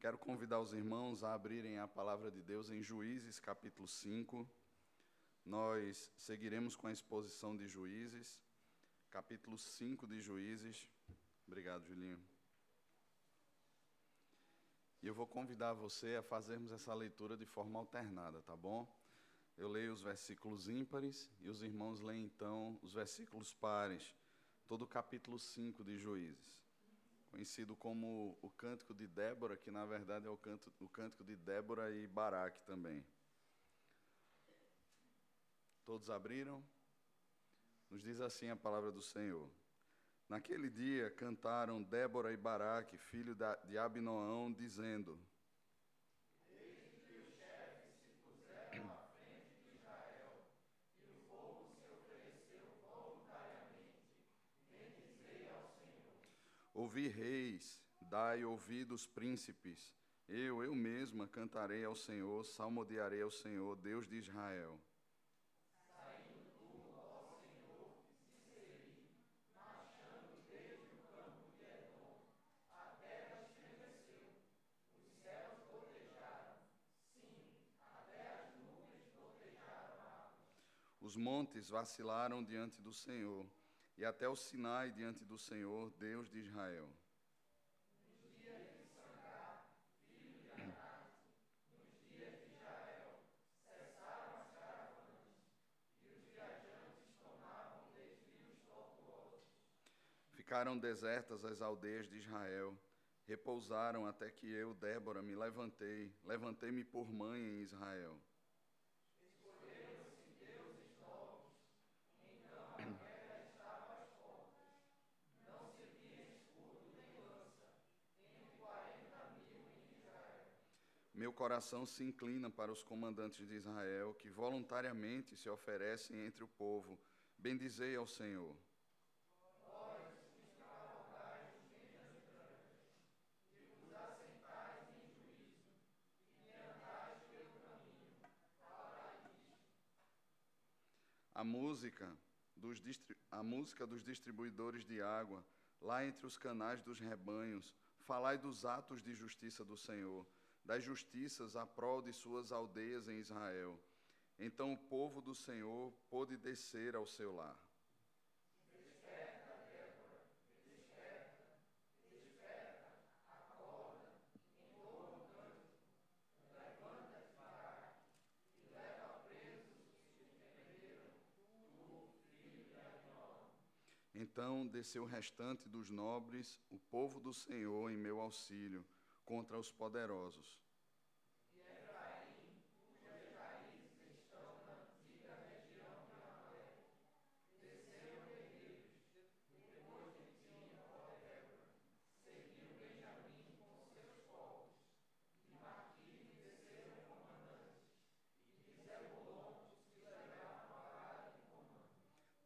Quero convidar os irmãos a abrirem a palavra de Deus em Juízes, capítulo 5. Nós seguiremos com a exposição de Juízes, capítulo 5 de Juízes. Obrigado, Julinho. E eu vou convidar você a fazermos essa leitura de forma alternada, tá bom? Eu leio os versículos ímpares e os irmãos leem então os versículos pares, todo o capítulo 5 de Juízes conhecido como o Cântico de Débora, que na verdade é o, canto, o Cântico de Débora e Baraque também. Todos abriram? Nos diz assim a palavra do Senhor. Naquele dia cantaram Débora e Baraque, filho de Abinoão, dizendo: Ouvi reis, dai ouvidos príncipes. Eu, eu mesma cantarei ao Senhor, salmodiarei ao Senhor, Deus de Israel. Os montes vacilaram diante do Senhor e até o Sinai diante do Senhor, Deus de Israel. Ficaram desertas as aldeias de Israel, repousaram até que eu, Débora, me levantei, levantei-me por mãe em Israel. Meu coração se inclina para os comandantes de Israel, que voluntariamente se oferecem entre o povo. Bendizei ao Senhor. A música, dos, a música dos distribuidores de água, lá entre os canais dos rebanhos, falai dos atos de justiça do Senhor das justiças à prol de suas aldeias em Israel. Então o povo do Senhor pôde descer ao seu lar. Então desceu o restante dos nobres, o povo do Senhor, em meu auxílio contra os poderosos.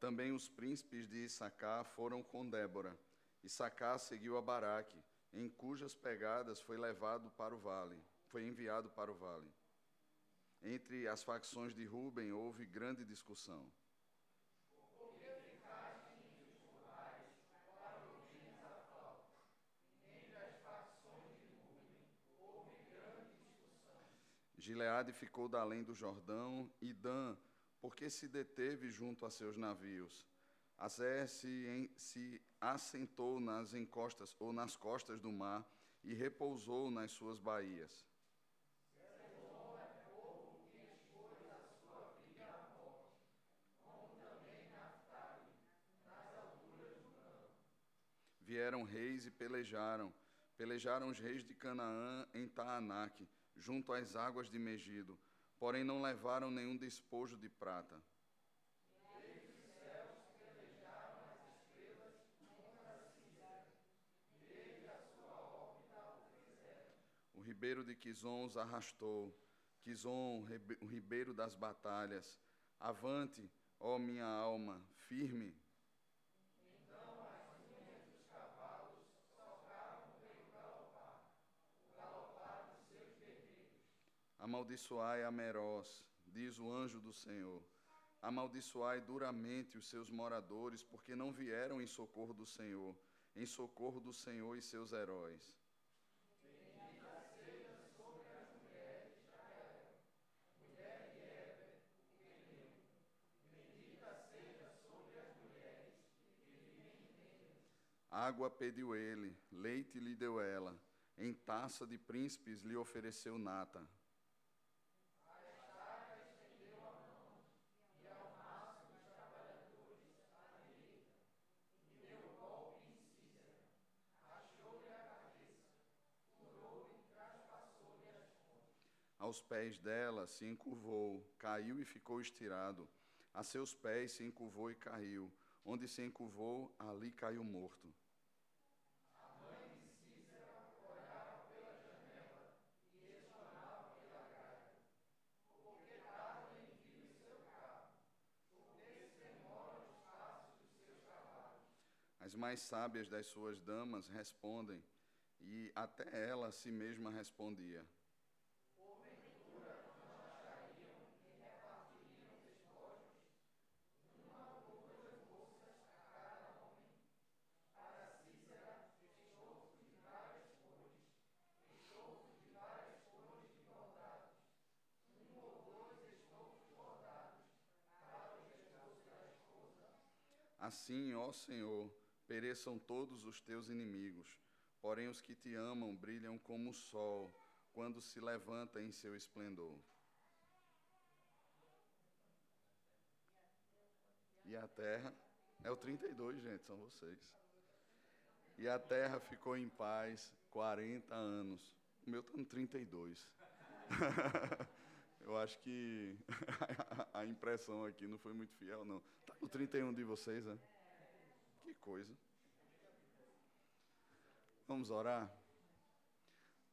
Também os príncipes de Issacar foram com Débora. Issacar seguiu a Baraque em cujas pegadas foi levado para o vale, foi enviado para o vale. Entre as facções de Ruben houve grande discussão. Gileade ficou da além do Jordão, e Dan, porque se deteve junto a seus navios. Azé se, se assentou nas encostas ou nas costas do mar e repousou nas suas baías. Vieram reis e pelejaram. Pelejaram os reis de Canaã em Taanac, junto às águas de Megido, porém não levaram nenhum despojo de prata. Ribeiro de Quizon os arrastou, Quizon, o ribeiro das batalhas. Avante, ó minha alma, firme. Amaldiçoai a Meroz, diz o anjo do Senhor. Amaldiçoai duramente os seus moradores, porque não vieram em socorro do Senhor, em socorro do Senhor e seus heróis. Água pediu ele, leite lhe deu ela, em taça de príncipes lhe ofereceu nata. Aos pés dela se encurvou, caiu e ficou estirado. A seus pés se encurvou e caiu. Onde se encurvou, ali caiu morto. As mais sábias das suas damas respondem, e até ela a si mesma respondia. Assim, ó Senhor, pereçam todos os teus inimigos, porém os que te amam brilham como o sol quando se levanta em seu esplendor. E a terra, é o 32, gente, são vocês. E a terra ficou em paz 40 anos. O meu está no 32. Eu acho que a impressão aqui não foi muito fiel, não. Está no 31 de vocês, né? Que coisa. Vamos orar?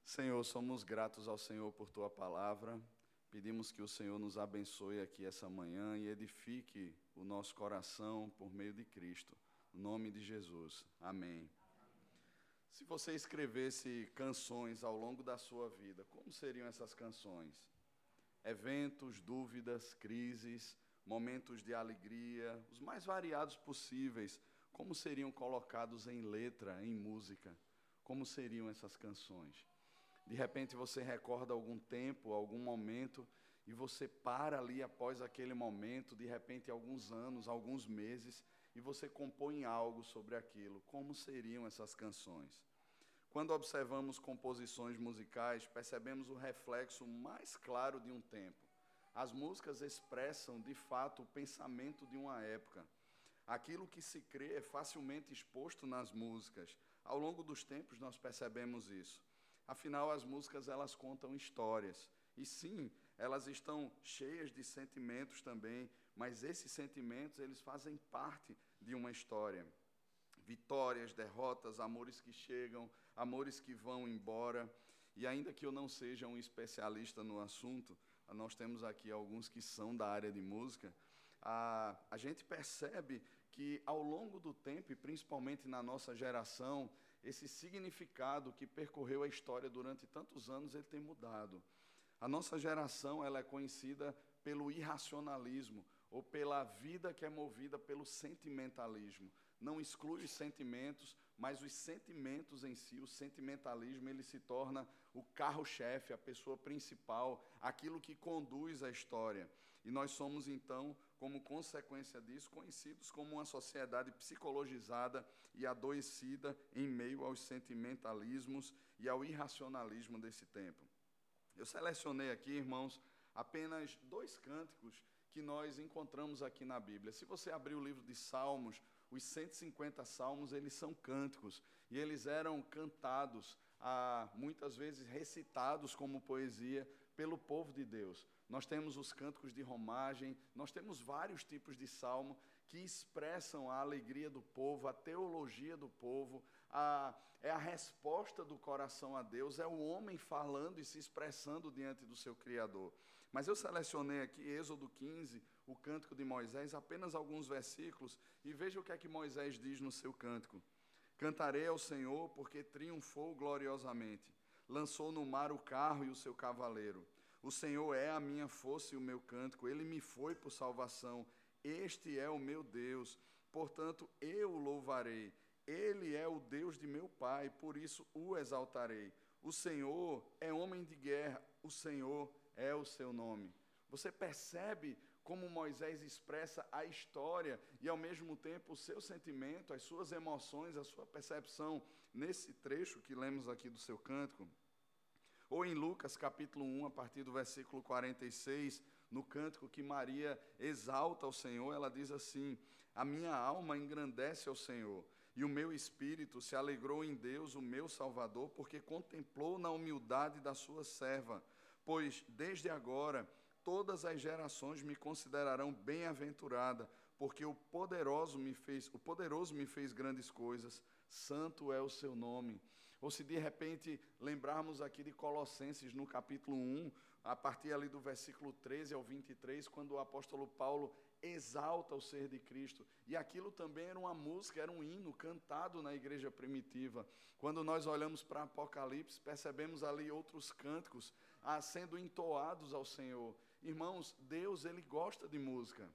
Senhor, somos gratos ao Senhor por tua palavra. Pedimos que o Senhor nos abençoe aqui essa manhã e edifique o nosso coração por meio de Cristo. Em nome de Jesus. Amém. Se você escrevesse canções ao longo da sua vida, como seriam essas canções? eventos, dúvidas, crises, momentos de alegria, os mais variados possíveis, como seriam colocados em letra, em música? Como seriam essas canções? De repente você recorda algum tempo, algum momento, e você para ali após aquele momento, de repente alguns anos, alguns meses, e você compõe algo sobre aquilo. Como seriam essas canções? Quando observamos composições musicais, percebemos o reflexo mais claro de um tempo. As músicas expressam, de fato, o pensamento de uma época. Aquilo que se crê é facilmente exposto nas músicas. Ao longo dos tempos nós percebemos isso. Afinal, as músicas elas contam histórias. E sim, elas estão cheias de sentimentos também, mas esses sentimentos eles fazem parte de uma história. Vitórias, derrotas, amores que chegam, amores que vão embora. E ainda que eu não seja um especialista no assunto, nós temos aqui alguns que são da área de música, a, a gente percebe que ao longo do tempo, e principalmente na nossa geração, esse significado que percorreu a história durante tantos anos, ele tem mudado. A nossa geração ela é conhecida pelo irracionalismo, ou pela vida que é movida pelo sentimentalismo. Não exclui os sentimentos, mas os sentimentos em si, o sentimentalismo, ele se torna o carro-chefe, a pessoa principal, aquilo que conduz a história. E nós somos, então, como consequência disso, conhecidos como uma sociedade psicologizada e adoecida em meio aos sentimentalismos e ao irracionalismo desse tempo. Eu selecionei aqui, irmãos, apenas dois cânticos que nós encontramos aqui na Bíblia. Se você abrir o livro de Salmos, os 150 salmos, eles são cânticos, e eles eram cantados, ah, muitas vezes recitados como poesia pelo povo de Deus. Nós temos os cânticos de romagem, nós temos vários tipos de salmo que expressam a alegria do povo, a teologia do povo, a, é a resposta do coração a Deus, é o homem falando e se expressando diante do seu Criador. Mas eu selecionei aqui Êxodo 15, o cântico de Moisés, apenas alguns versículos, e veja o que é que Moisés diz no seu cântico. Cantarei ao Senhor, porque triunfou gloriosamente. Lançou no mar o carro e o seu cavaleiro. O Senhor é a minha força e o meu cântico, ele me foi por salvação. Este é o meu Deus, portanto eu o louvarei. Ele é o Deus de meu pai, por isso o exaltarei. O Senhor é homem de guerra, o Senhor é o seu nome. Você percebe como Moisés expressa a história e, ao mesmo tempo, o seu sentimento, as suas emoções, a sua percepção nesse trecho que lemos aqui do seu cântico. Ou em Lucas capítulo 1, a partir do versículo 46, no cântico que Maria exalta ao Senhor, ela diz assim: A minha alma engrandece ao Senhor, e o meu espírito se alegrou em Deus, o meu Salvador, porque contemplou na humildade da sua serva. Pois desde agora todas as gerações me considerarão bem-aventurada, porque o poderoso me fez, o poderoso me fez grandes coisas, santo é o seu nome. Ou se de repente lembrarmos aqui de Colossenses no capítulo 1, a partir ali do versículo 13 ao 23, quando o apóstolo Paulo exalta o ser de Cristo. E aquilo também era uma música, era um hino cantado na igreja primitiva. Quando nós olhamos para Apocalipse, percebemos ali outros cânticos ah, sendo entoados ao Senhor. Irmãos, Deus ele gosta de música.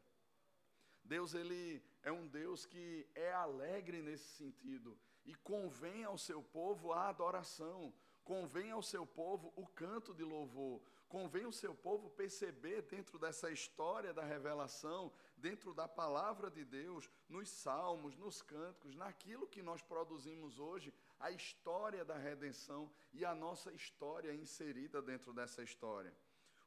Deus ele é um Deus que é alegre nesse sentido e convém ao seu povo a adoração, convém ao seu povo o canto de louvor, convém ao seu povo perceber dentro dessa história da revelação, dentro da palavra de Deus, nos salmos, nos cânticos, naquilo que nós produzimos hoje, a história da redenção e a nossa história inserida dentro dessa história.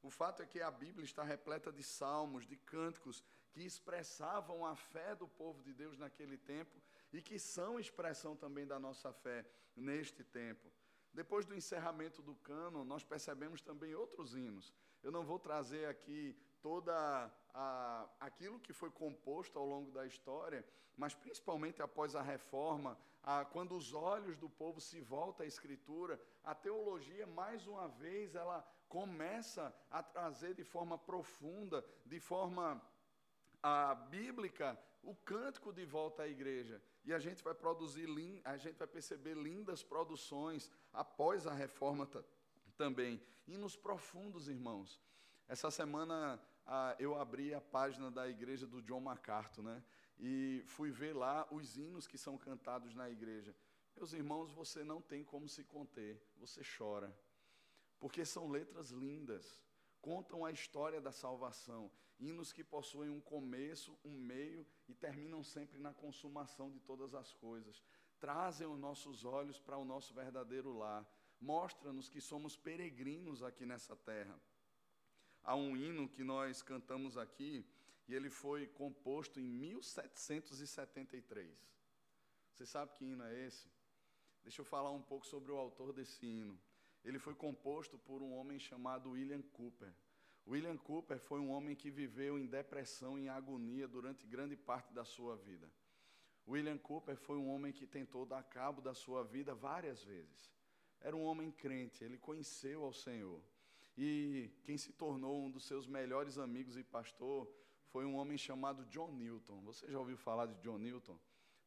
O fato é que a Bíblia está repleta de salmos, de cânticos que expressavam a fé do povo de Deus naquele tempo e que são expressão também da nossa fé neste tempo. Depois do encerramento do cano, nós percebemos também outros hinos. Eu não vou trazer aqui toda a, aquilo que foi composto ao longo da história, mas principalmente após a reforma, a, quando os olhos do povo se voltam à Escritura, a teologia, mais uma vez, ela começa a trazer de forma profunda, de forma a, bíblica, o cântico de volta à igreja. E a gente vai produzir, a gente vai perceber lindas produções após a reforma também. Hinos profundos, irmãos. Essa semana ah, eu abri a página da igreja do John MacArthur, né? E fui ver lá os hinos que são cantados na igreja. Meus irmãos, você não tem como se conter, você chora. Porque são letras lindas, contam a história da salvação hinos que possuem um começo, um meio e terminam sempre na consumação de todas as coisas. Trazem os nossos olhos para o nosso verdadeiro lar. Mostra-nos que somos peregrinos aqui nessa terra. Há um hino que nós cantamos aqui e ele foi composto em 1773. Você sabe que hino é esse? Deixa eu falar um pouco sobre o autor desse hino. Ele foi composto por um homem chamado William Cooper. William Cooper foi um homem que viveu em depressão e em agonia durante grande parte da sua vida. William Cooper foi um homem que tentou dar cabo da sua vida várias vezes. Era um homem crente, ele conheceu ao Senhor. E quem se tornou um dos seus melhores amigos e pastor foi um homem chamado John Newton. Você já ouviu falar de John Newton?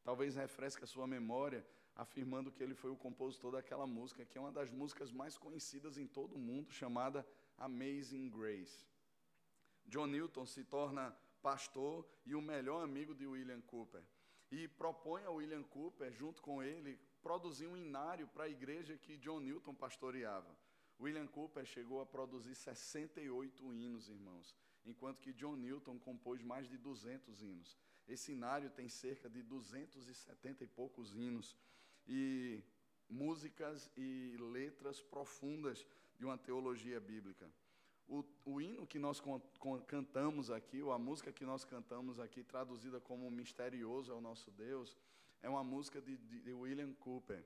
Talvez refresque a sua memória, afirmando que ele foi o compositor daquela música, que é uma das músicas mais conhecidas em todo o mundo, chamada Amazing Grace. John Newton se torna pastor e o melhor amigo de William Cooper. E propõe a William Cooper, junto com ele, produzir um inário para a igreja que John Newton pastoreava. William Cooper chegou a produzir 68 hinos, irmãos, enquanto que John Newton compôs mais de 200 hinos. Esse inário tem cerca de 270 e poucos hinos e músicas e letras profundas de uma teologia bíblica. O, o hino que nós con, con, cantamos aqui, ou a música que nós cantamos aqui, traduzida como Misterioso é o Nosso Deus, é uma música de, de William Cooper.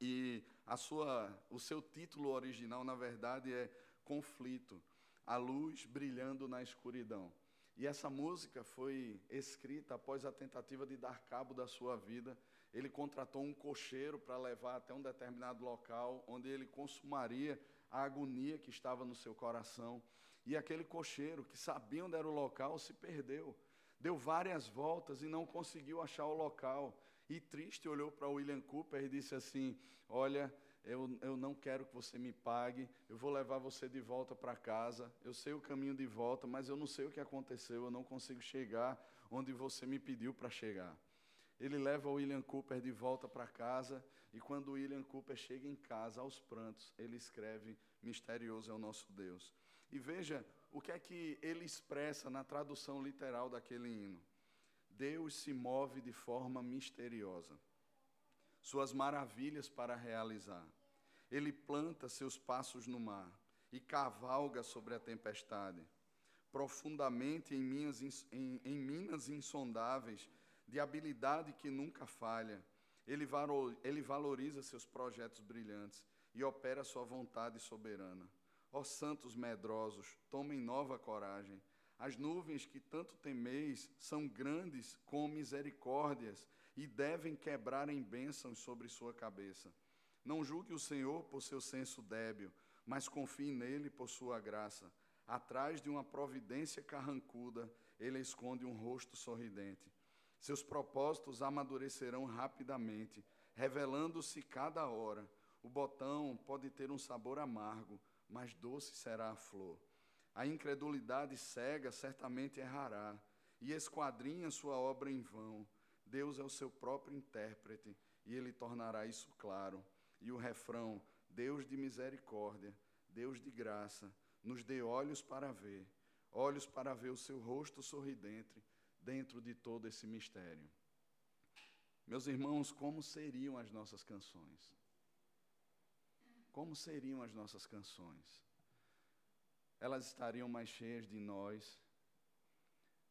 E a sua, o seu título original, na verdade, é Conflito, a luz brilhando na escuridão. E essa música foi escrita após a tentativa de dar cabo da sua vida. Ele contratou um cocheiro para levar até um determinado local, onde ele consumaria a agonia que estava no seu coração. E aquele cocheiro, que sabia onde era o local, se perdeu. Deu várias voltas e não conseguiu achar o local. E triste olhou para William Cooper e disse assim: Olha, eu, eu não quero que você me pague, eu vou levar você de volta para casa. Eu sei o caminho de volta, mas eu não sei o que aconteceu, eu não consigo chegar onde você me pediu para chegar. Ele leva o William Cooper de volta para casa e quando William Cooper chega em casa aos prantos, ele escreve: Misterioso é o nosso Deus. E veja o que é que ele expressa na tradução literal daquele hino. Deus se move de forma misteriosa, suas maravilhas para realizar. Ele planta seus passos no mar e cavalga sobre a tempestade. Profundamente em, em, em minas insondáveis, de habilidade que nunca falha, ele, valoriza seus projetos brilhantes e opera sua vontade soberana. Ó santos medrosos, tomem nova coragem. As nuvens que tanto temeis são grandes com misericórdias e devem quebrar em bênçãos sobre sua cabeça. Não julgue o Senhor por seu senso débil, mas confie nele por sua graça. Atrás de uma providência carrancuda, ele esconde um rosto sorridente. Seus propósitos amadurecerão rapidamente, revelando-se cada hora. O botão pode ter um sabor amargo, mas doce será a flor. A incredulidade cega certamente errará, e esquadrinha sua obra em vão. Deus é o seu próprio intérprete, e ele tornará isso claro. E o refrão: Deus de misericórdia, Deus de graça, nos dê olhos para ver, olhos para ver o seu rosto sorridente dentro de todo esse mistério. Meus irmãos, como seriam as nossas canções? como seriam as nossas canções? Elas estariam mais cheias de nós,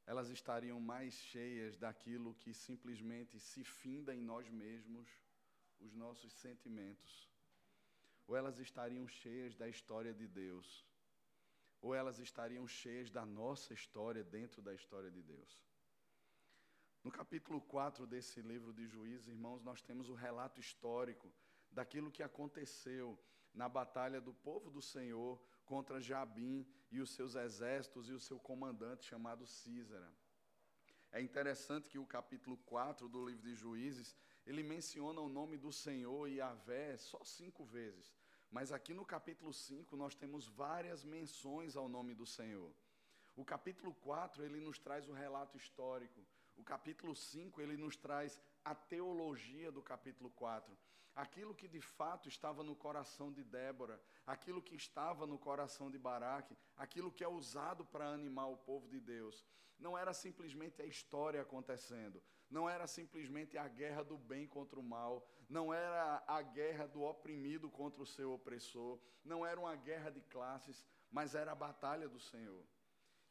elas estariam mais cheias daquilo que simplesmente se finda em nós mesmos, os nossos sentimentos, ou elas estariam cheias da história de Deus, ou elas estariam cheias da nossa história dentro da história de Deus. No capítulo 4 desse livro de Juízes, irmãos, nós temos o relato histórico daquilo que aconteceu na batalha do povo do Senhor contra Jabim e os seus exércitos e o seu comandante chamado Císara. É interessante que o capítulo 4 do livro de Juízes, ele menciona o nome do Senhor e Yahvé só cinco vezes. Mas aqui no capítulo 5 nós temos várias menções ao nome do Senhor. O capítulo 4 ele nos traz o relato histórico. O capítulo 5 ele nos traz a teologia do capítulo 4 aquilo que de fato estava no coração de Débora, aquilo que estava no coração de Baraque, aquilo que é usado para animar o povo de Deus. Não era simplesmente a história acontecendo, não era simplesmente a guerra do bem contra o mal, não era a guerra do oprimido contra o seu opressor, não era uma guerra de classes, mas era a batalha do Senhor.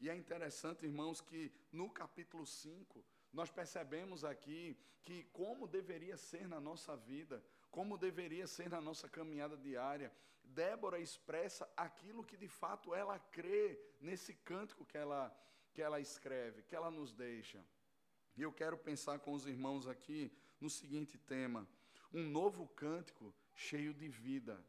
E é interessante, irmãos, que no capítulo 5, nós percebemos aqui que como deveria ser na nossa vida, como deveria ser na nossa caminhada diária. Débora expressa aquilo que de fato ela crê nesse cântico que ela, que ela escreve, que ela nos deixa. E eu quero pensar com os irmãos aqui no seguinte tema: um novo cântico cheio de vida.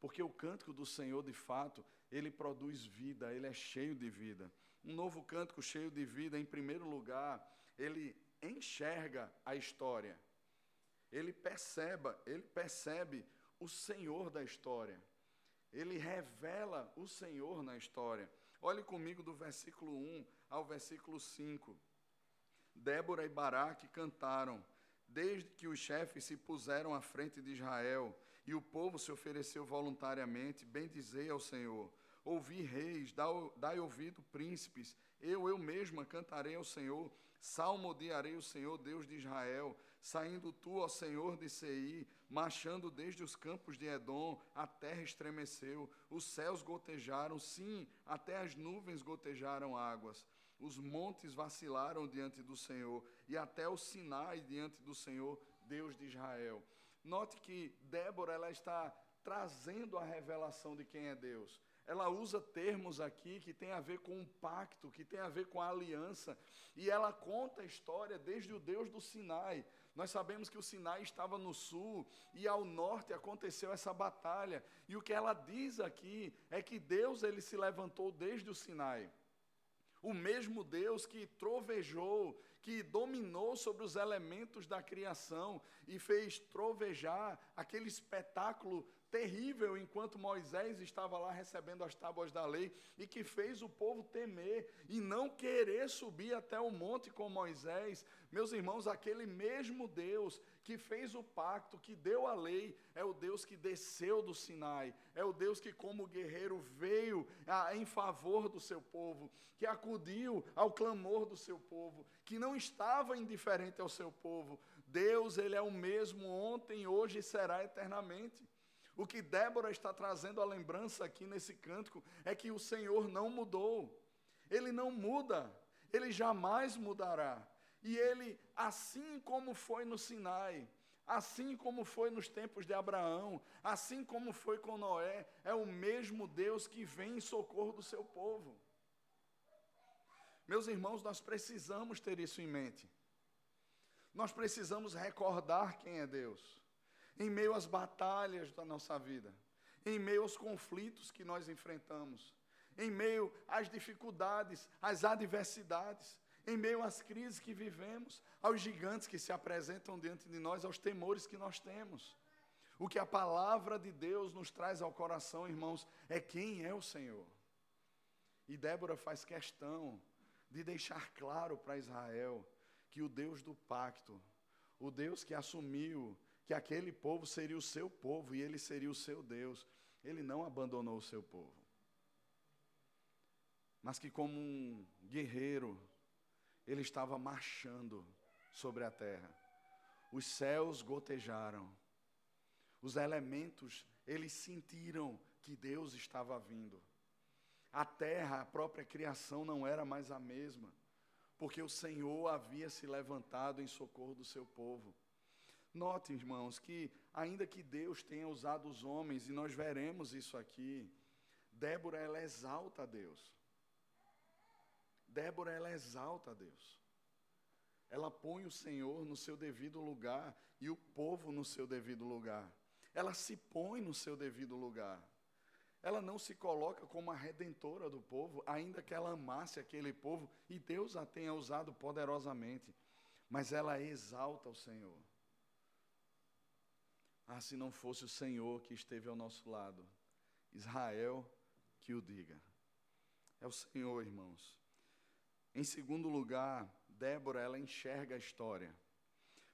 Porque o cântico do Senhor, de fato, ele produz vida, ele é cheio de vida. Um novo cântico cheio de vida, em primeiro lugar, ele enxerga a história ele perceba, ele percebe o Senhor da história. Ele revela o Senhor na história. Olhe comigo do versículo 1 ao versículo 5. Débora e Baraque cantaram, desde que os chefes se puseram à frente de Israel e o povo se ofereceu voluntariamente, bendizei ao Senhor. Ouvi reis, dai ouvido príncipes, eu, eu mesma cantarei ao Senhor, salmodiarei o Senhor, Deus de Israel. Saindo tu, ó Senhor de Sei, marchando desde os campos de Edom, a terra estremeceu, os céus gotejaram, sim, até as nuvens gotejaram águas. Os montes vacilaram diante do Senhor, e até o Sinai diante do Senhor, Deus de Israel. Note que Débora ela está trazendo a revelação de quem é Deus ela usa termos aqui que tem a ver com um pacto, que tem a ver com a aliança, e ela conta a história desde o Deus do Sinai. Nós sabemos que o Sinai estava no sul e ao norte aconteceu essa batalha. E o que ela diz aqui é que Deus ele se levantou desde o Sinai. O mesmo Deus que trovejou, que dominou sobre os elementos da criação e fez trovejar aquele espetáculo terrível enquanto Moisés estava lá recebendo as tábuas da lei e que fez o povo temer e não querer subir até o monte com Moisés. Meus irmãos, aquele mesmo Deus que fez o pacto, que deu a lei, é o Deus que desceu do Sinai, é o Deus que, como guerreiro, veio ah, em favor do seu povo, que acudiu ao clamor do seu povo, que não estava indiferente ao seu povo. Deus, Ele é o mesmo ontem, hoje e será eternamente. O que Débora está trazendo a lembrança aqui nesse cântico é que o Senhor não mudou. Ele não muda, ele jamais mudará. E ele, assim como foi no Sinai, assim como foi nos tempos de Abraão, assim como foi com Noé, é o mesmo Deus que vem em socorro do seu povo. Meus irmãos, nós precisamos ter isso em mente. Nós precisamos recordar quem é Deus em meio às batalhas da nossa vida, em meio aos conflitos que nós enfrentamos, em meio às dificuldades, às adversidades, em meio às crises que vivemos, aos gigantes que se apresentam diante de nós, aos temores que nós temos. O que a palavra de Deus nos traz ao coração, irmãos, é quem é o Senhor. E Débora faz questão de deixar claro para Israel que o Deus do pacto, o Deus que assumiu que aquele povo seria o seu povo e ele seria o seu Deus. Ele não abandonou o seu povo. Mas que, como um guerreiro, ele estava marchando sobre a terra. Os céus gotejaram. Os elementos, eles sentiram que Deus estava vindo. A terra, a própria criação não era mais a mesma, porque o Senhor havia se levantado em socorro do seu povo. Note, irmãos, que ainda que Deus tenha usado os homens, e nós veremos isso aqui, Débora, ela exalta a Deus. Débora, ela exalta a Deus. Ela põe o Senhor no seu devido lugar e o povo no seu devido lugar. Ela se põe no seu devido lugar. Ela não se coloca como a redentora do povo, ainda que ela amasse aquele povo e Deus a tenha usado poderosamente. Mas ela exalta o Senhor. Ah, se não fosse o Senhor que esteve ao nosso lado. Israel que o diga. É o Senhor, irmãos. Em segundo lugar, Débora, ela enxerga a história.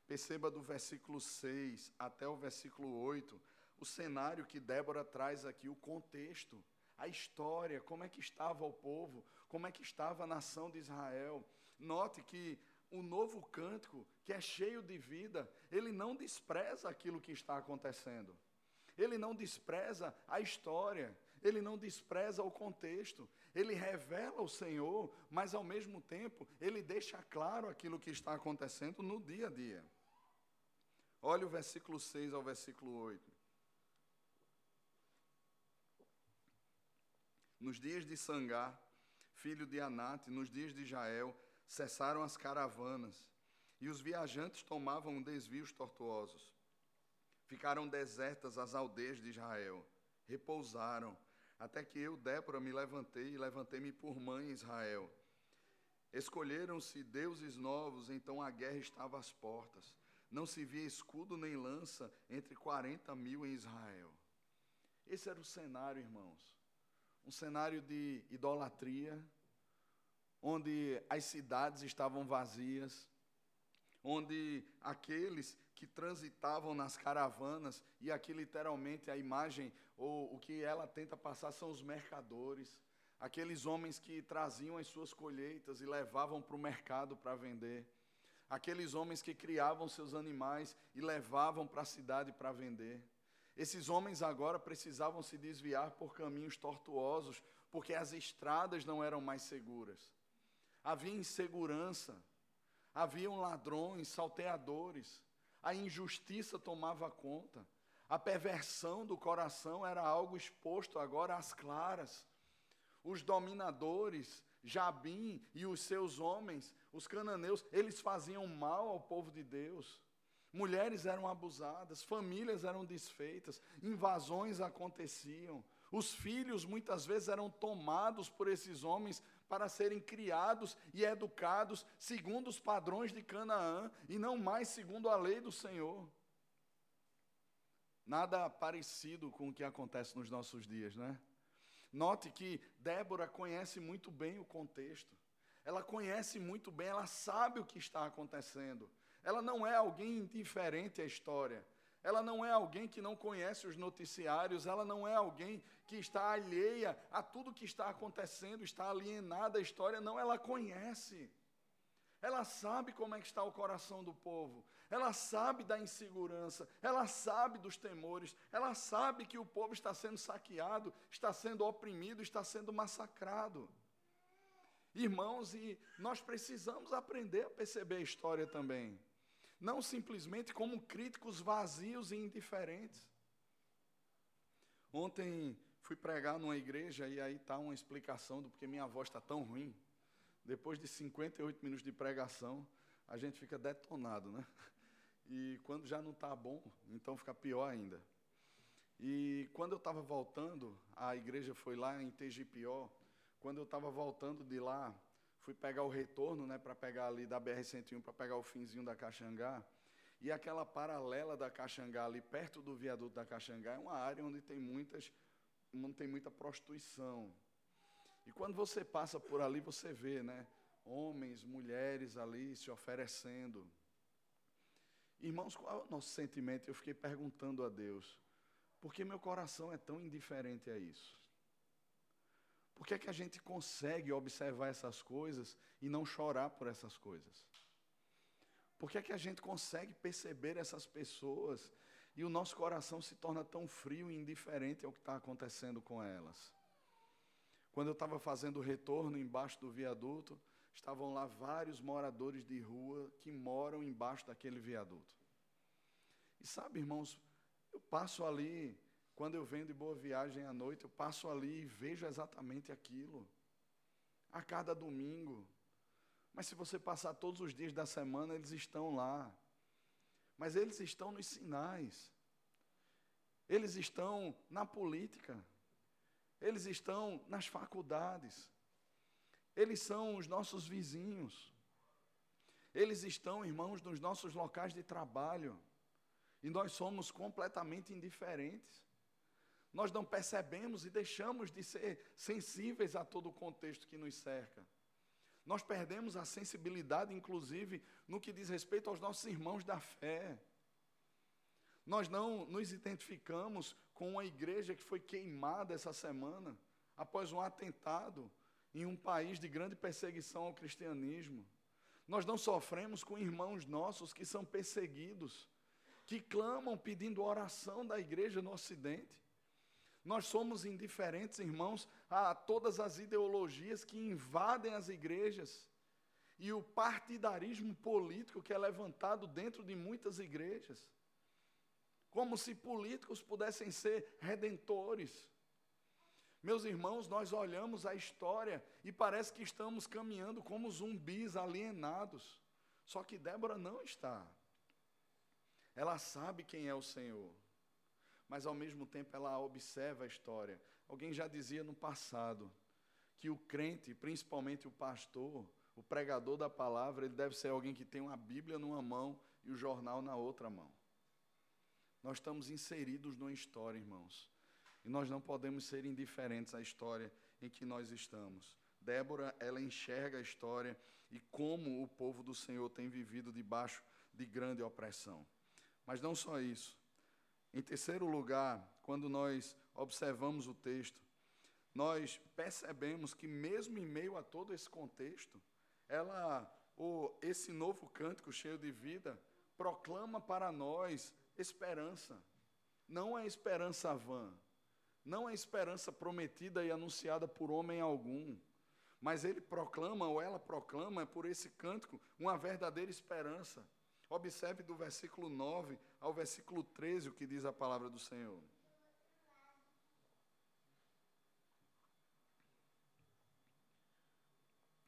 Perceba do versículo 6 até o versículo 8, o cenário que Débora traz aqui, o contexto, a história, como é que estava o povo, como é que estava a nação de Israel. Note que o novo cântico, que é cheio de vida, ele não despreza aquilo que está acontecendo. Ele não despreza a história, ele não despreza o contexto. Ele revela o Senhor, mas ao mesmo tempo, ele deixa claro aquilo que está acontecendo no dia a dia. Olha o versículo 6 ao versículo 8. Nos dias de Sangar, filho de Anate, nos dias de Jael, cessaram as caravanas e os viajantes tomavam desvios tortuosos. Ficaram desertas as aldeias de Israel, repousaram, até que eu, Débora, me levantei e levantei-me por mãe Israel. Escolheram-se deuses novos, então a guerra estava às portas. Não se via escudo nem lança entre quarenta mil em Israel. Esse era o cenário, irmãos. Um cenário de idolatria, onde as cidades estavam vazias, onde aqueles que transitavam nas caravanas, e aqui literalmente a imagem, ou o que ela tenta passar são os mercadores, aqueles homens que traziam as suas colheitas e levavam para o mercado para vender, aqueles homens que criavam seus animais e levavam para a cidade para vender. Esses homens agora precisavam se desviar por caminhos tortuosos, porque as estradas não eram mais seguras havia insegurança, haviam ladrões, salteadores, a injustiça tomava conta, a perversão do coração era algo exposto agora às claras. Os dominadores, Jabim e os seus homens, os cananeus, eles faziam mal ao povo de Deus. Mulheres eram abusadas, famílias eram desfeitas, invasões aconteciam. Os filhos muitas vezes eram tomados por esses homens para serem criados e educados segundo os padrões de Canaã e não mais segundo a lei do Senhor. Nada parecido com o que acontece nos nossos dias, né? Note que Débora conhece muito bem o contexto. Ela conhece muito bem, ela sabe o que está acontecendo. Ela não é alguém indiferente à história. Ela não é alguém que não conhece os noticiários, ela não é alguém que está alheia a tudo que está acontecendo, está alienada à história, não, ela conhece. Ela sabe como é que está o coração do povo, ela sabe da insegurança, ela sabe dos temores, ela sabe que o povo está sendo saqueado, está sendo oprimido, está sendo massacrado. Irmãos, e nós precisamos aprender a perceber a história também não simplesmente como críticos vazios e indiferentes. Ontem fui pregar numa igreja e aí está uma explicação do porque minha voz está tão ruim. Depois de 58 minutos de pregação, a gente fica detonado, né? E quando já não está bom, então fica pior ainda. E quando eu estava voltando, a igreja foi lá em Tegipió. Quando eu estava voltando de lá, fui pegar o retorno, né, para pegar ali da BR-101, para pegar o finzinho da Caxangá. E aquela paralela da Caxangá, ali perto do viaduto da Caxangá, é uma área onde tem, muitas, onde tem muita prostituição. E quando você passa por ali, você vê, né, homens, mulheres ali se oferecendo. Irmãos, qual é o nosso sentimento? Eu fiquei perguntando a Deus, por que meu coração é tão indiferente a isso? Por que, é que a gente consegue observar essas coisas e não chorar por essas coisas? Por que, é que a gente consegue perceber essas pessoas e o nosso coração se torna tão frio e indiferente ao que está acontecendo com elas? Quando eu estava fazendo o retorno embaixo do viaduto, estavam lá vários moradores de rua que moram embaixo daquele viaduto. E sabe, irmãos, eu passo ali quando eu venho de boa viagem à noite, eu passo ali e vejo exatamente aquilo. A cada domingo. Mas se você passar todos os dias da semana, eles estão lá. Mas eles estão nos sinais. Eles estão na política. Eles estão nas faculdades. Eles são os nossos vizinhos. Eles estão, irmãos, nos nossos locais de trabalho. E nós somos completamente indiferentes nós não percebemos e deixamos de ser sensíveis a todo o contexto que nos cerca. Nós perdemos a sensibilidade, inclusive, no que diz respeito aos nossos irmãos da fé. Nós não nos identificamos com uma igreja que foi queimada essa semana, após um atentado em um país de grande perseguição ao cristianismo. Nós não sofremos com irmãos nossos que são perseguidos, que clamam pedindo oração da igreja no Ocidente. Nós somos indiferentes, irmãos, a todas as ideologias que invadem as igrejas e o partidarismo político que é levantado dentro de muitas igrejas. Como se políticos pudessem ser redentores. Meus irmãos, nós olhamos a história e parece que estamos caminhando como zumbis alienados. Só que Débora não está. Ela sabe quem é o Senhor mas ao mesmo tempo ela observa a história. Alguém já dizia no passado que o crente, principalmente o pastor, o pregador da palavra, ele deve ser alguém que tem uma Bíblia numa mão e o jornal na outra mão. Nós estamos inseridos numa história, irmãos. E nós não podemos ser indiferentes à história em que nós estamos. Débora, ela enxerga a história e como o povo do Senhor tem vivido debaixo de grande opressão. Mas não só isso. Em terceiro lugar, quando nós observamos o texto, nós percebemos que mesmo em meio a todo esse contexto, ela, ou esse novo cântico cheio de vida, proclama para nós esperança. Não é esperança vã, não é esperança prometida e anunciada por homem algum, mas ele proclama ou ela proclama por esse cântico uma verdadeira esperança. Observe do versículo 9 ao versículo 13 o que diz a palavra do Senhor.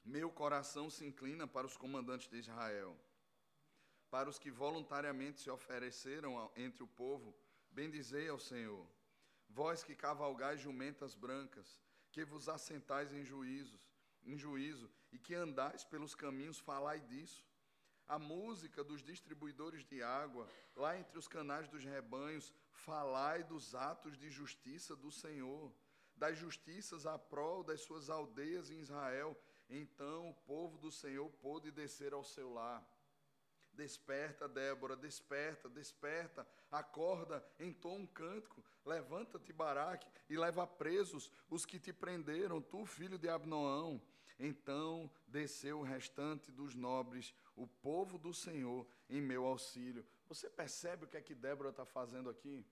Meu coração se inclina para os comandantes de Israel, para os que voluntariamente se ofereceram entre o povo, bendizei ao Senhor. Vós que cavalgais jumentas brancas, que vos assentais em juízos, em juízo, e que andais pelos caminhos, falai disso a música dos distribuidores de água, lá entre os canais dos rebanhos, falai dos atos de justiça do Senhor, das justiças à prol das suas aldeias em Israel. Então o povo do Senhor pôde descer ao seu lar. Desperta, Débora, desperta, desperta, acorda, entoa um cântico, levanta-te, Baraque, e leva presos os que te prenderam, tu, filho de Abnoão. Então desceu o restante dos nobres, o povo do Senhor, em meu auxílio. Você percebe o que é que Débora está fazendo aqui?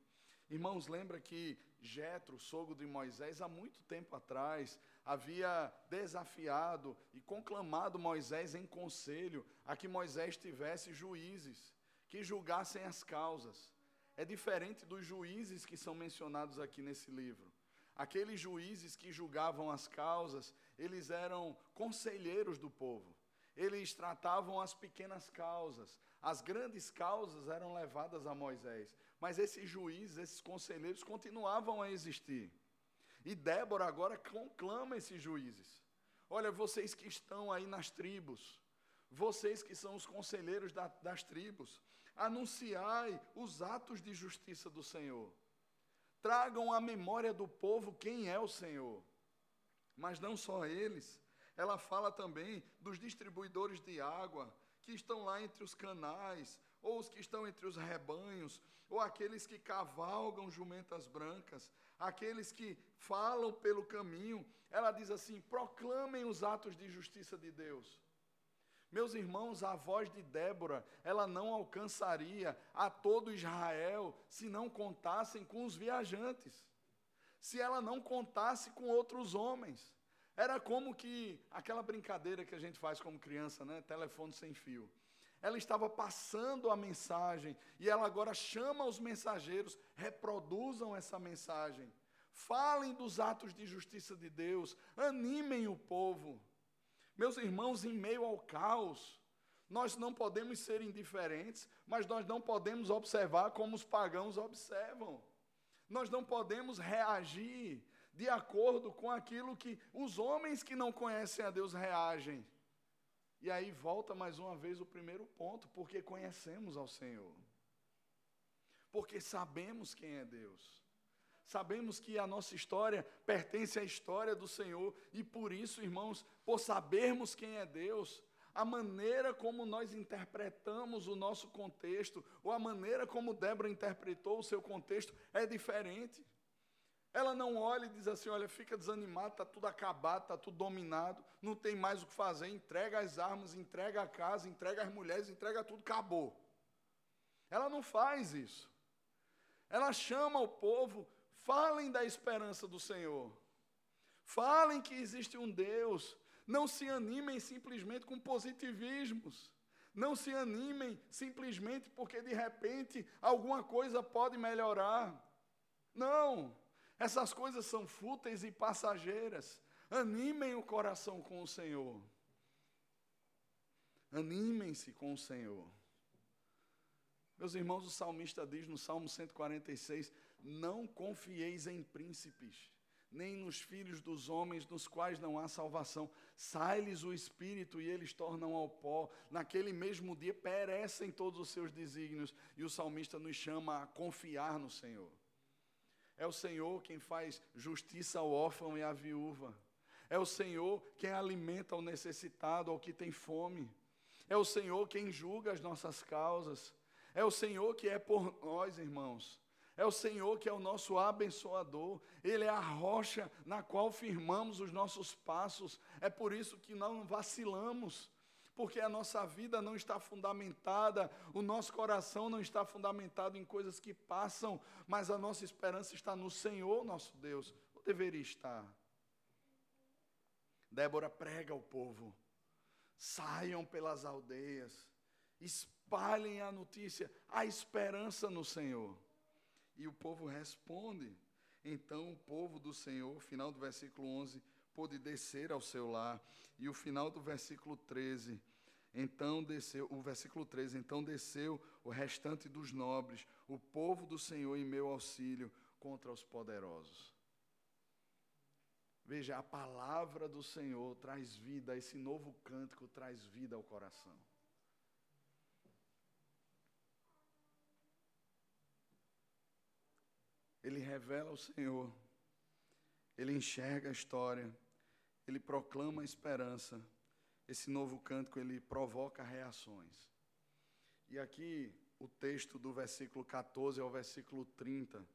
Irmãos, lembra que Jetro, sogro de Moisés, há muito tempo atrás, havia desafiado e conclamado Moisés em conselho a que Moisés tivesse juízes que julgassem as causas. É diferente dos juízes que são mencionados aqui nesse livro. Aqueles juízes que julgavam as causas, eles eram conselheiros do povo. Eles tratavam as pequenas causas. As grandes causas eram levadas a Moisés. Mas esses juízes, esses conselheiros continuavam a existir. E Débora agora conclama esses juízes. Olha, vocês que estão aí nas tribos, vocês que são os conselheiros da, das tribos, anunciai os atos de justiça do Senhor. Tragam à memória do povo quem é o Senhor. Mas não só eles, ela fala também dos distribuidores de água que estão lá entre os canais, ou os que estão entre os rebanhos, ou aqueles que cavalgam jumentas brancas, aqueles que falam pelo caminho. Ela diz assim: proclamem os atos de justiça de Deus. Meus irmãos, a voz de Débora, ela não alcançaria a todo Israel se não contassem com os viajantes, se ela não contasse com outros homens. Era como que aquela brincadeira que a gente faz como criança, né? Telefone sem fio ela estava passando a mensagem e ela agora chama os mensageiros, reproduzam essa mensagem. Falem dos atos de justiça de Deus, animem o povo. Meus irmãos, em meio ao caos, nós não podemos ser indiferentes, mas nós não podemos observar como os pagãos observam. Nós não podemos reagir de acordo com aquilo que os homens que não conhecem a Deus reagem. E aí volta mais uma vez o primeiro ponto, porque conhecemos ao Senhor. Porque sabemos quem é Deus. Sabemos que a nossa história pertence à história do Senhor e por isso, irmãos, por sabermos quem é Deus, a maneira como nós interpretamos o nosso contexto, ou a maneira como Débora interpretou o seu contexto, é diferente. Ela não olha e diz assim: olha, fica desanimado, está tudo acabado, está tudo dominado, não tem mais o que fazer, entrega as armas, entrega a casa, entrega as mulheres, entrega tudo, acabou. Ela não faz isso. Ela chama o povo, falem da esperança do Senhor. Falem que existe um Deus. Não se animem simplesmente com positivismos. Não se animem simplesmente porque de repente alguma coisa pode melhorar. Não. Essas coisas são fúteis e passageiras. Animem o coração com o Senhor. Animem-se com o Senhor. Meus irmãos, o salmista diz no Salmo 146: Não confieis em príncipes, nem nos filhos dos homens, nos quais não há salvação. Sai-lhes o espírito e eles tornam ao pó. Naquele mesmo dia perecem todos os seus desígnios. E o salmista nos chama a confiar no Senhor. É o Senhor quem faz justiça ao órfão e à viúva. É o Senhor quem alimenta o necessitado, ao que tem fome. É o Senhor quem julga as nossas causas. É o Senhor que é por nós, irmãos. É o Senhor que é o nosso abençoador. Ele é a rocha na qual firmamos os nossos passos. É por isso que não vacilamos porque a nossa vida não está fundamentada, o nosso coração não está fundamentado em coisas que passam, mas a nossa esperança está no Senhor, nosso Deus. Ou deveria estar. Débora prega ao povo: saiam pelas aldeias, espalhem a notícia, a esperança no Senhor. E o povo responde. Então o povo do Senhor, final do versículo 11, pôde descer ao seu lar. E o final do versículo 13, então desceu, o versículo 13, então desceu o restante dos nobres, o povo do Senhor em meu auxílio contra os poderosos. Veja, a palavra do Senhor traz vida, esse novo cântico traz vida ao coração. Ele revela o Senhor, ele enxerga a história, ele proclama a esperança. Esse novo cântico ele provoca reações. E aqui o texto do versículo 14 ao versículo 30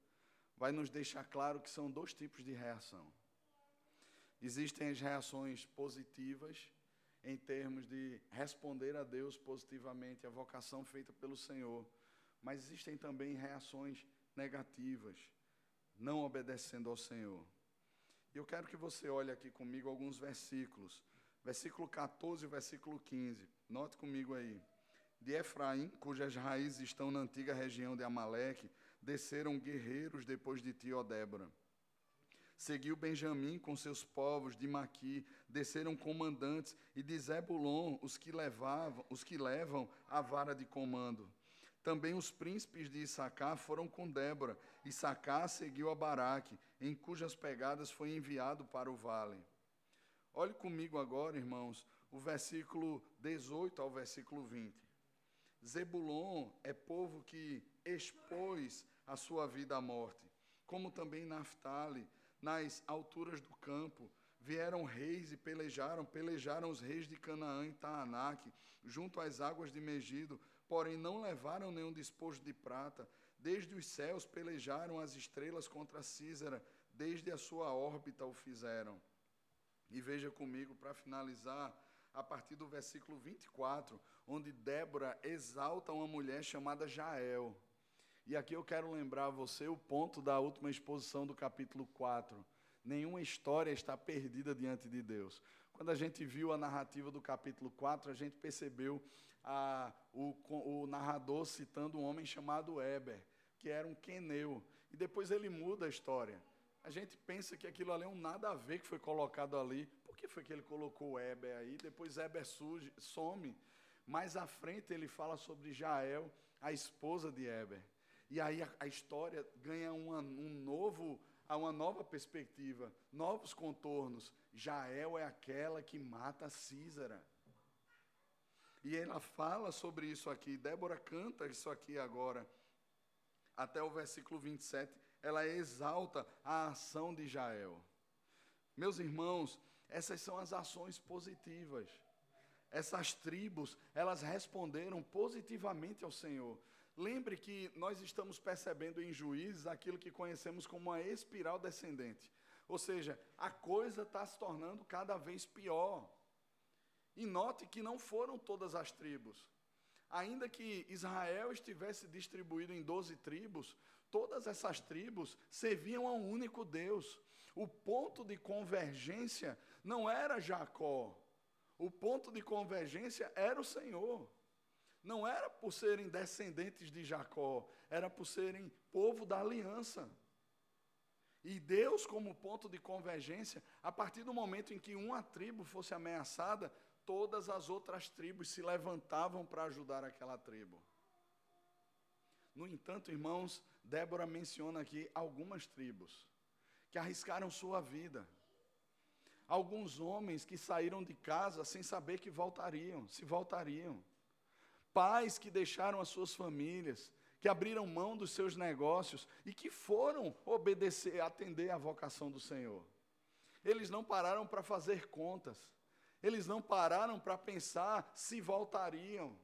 vai nos deixar claro que são dois tipos de reação. Existem as reações positivas, em termos de responder a Deus positivamente, a vocação feita pelo Senhor, mas existem também reações negativas, não obedecendo ao Senhor. E eu quero que você olhe aqui comigo alguns versículos. Versículo 14 e versículo 15. Note comigo aí. De Efraim, cujas raízes estão na antiga região de Amaleque, desceram guerreiros depois de ti, ó Débora. Seguiu Benjamim com seus povos de Maqui, desceram comandantes, e de Zebulon os que levavam, os que levam a vara de comando. Também os príncipes de Issacar foram com Débora. Issacar seguiu a Baraque, em cujas pegadas foi enviado para o vale. Olhe comigo agora, irmãos, o versículo 18 ao versículo 20. Zebulon é povo que expôs a sua vida à morte, como também Naphtali, nas alturas do campo, vieram reis e pelejaram, pelejaram os reis de Canaã e Taanac, junto às águas de Megido, porém não levaram nenhum despojo de prata. Desde os céus pelejaram as estrelas contra Císera, desde a sua órbita o fizeram. E veja comigo, para finalizar, a partir do versículo 24, onde Débora exalta uma mulher chamada Jael. E aqui eu quero lembrar a você o ponto da última exposição do capítulo 4. Nenhuma história está perdida diante de Deus. Quando a gente viu a narrativa do capítulo 4, a gente percebeu a, o, o narrador citando um homem chamado Eber, que era um queneu. E depois ele muda a história. A gente pensa que aquilo ali é um nada a ver que foi colocado ali. Por que foi que ele colocou Eber aí? Depois Eber surge, some. Mais à frente ele fala sobre Jael, a esposa de Eber. E aí a, a história ganha uma, um novo, uma nova perspectiva, novos contornos. Jael é aquela que mata Císara. E ela fala sobre isso aqui. Débora canta isso aqui agora. Até o versículo 27, ela exalta a ação de Jael. Meus irmãos, essas são as ações positivas. Essas tribos, elas responderam positivamente ao Senhor. Lembre que nós estamos percebendo em juízes aquilo que conhecemos como uma espiral descendente. Ou seja, a coisa está se tornando cada vez pior. E note que não foram todas as tribos. Ainda que Israel estivesse distribuído em doze tribos, todas essas tribos serviam a um único Deus. O ponto de convergência não era Jacó. O ponto de convergência era o Senhor. Não era por serem descendentes de Jacó, era por serem povo da aliança. E Deus, como ponto de convergência, a partir do momento em que uma tribo fosse ameaçada, todas as outras tribos se levantavam para ajudar aquela tribo. No entanto, irmãos, Débora menciona aqui algumas tribos que arriscaram sua vida. Alguns homens que saíram de casa sem saber que voltariam, se voltariam. Pais que deixaram as suas famílias, que abriram mão dos seus negócios e que foram obedecer, atender à vocação do Senhor. Eles não pararam para fazer contas. Eles não pararam para pensar se voltariam.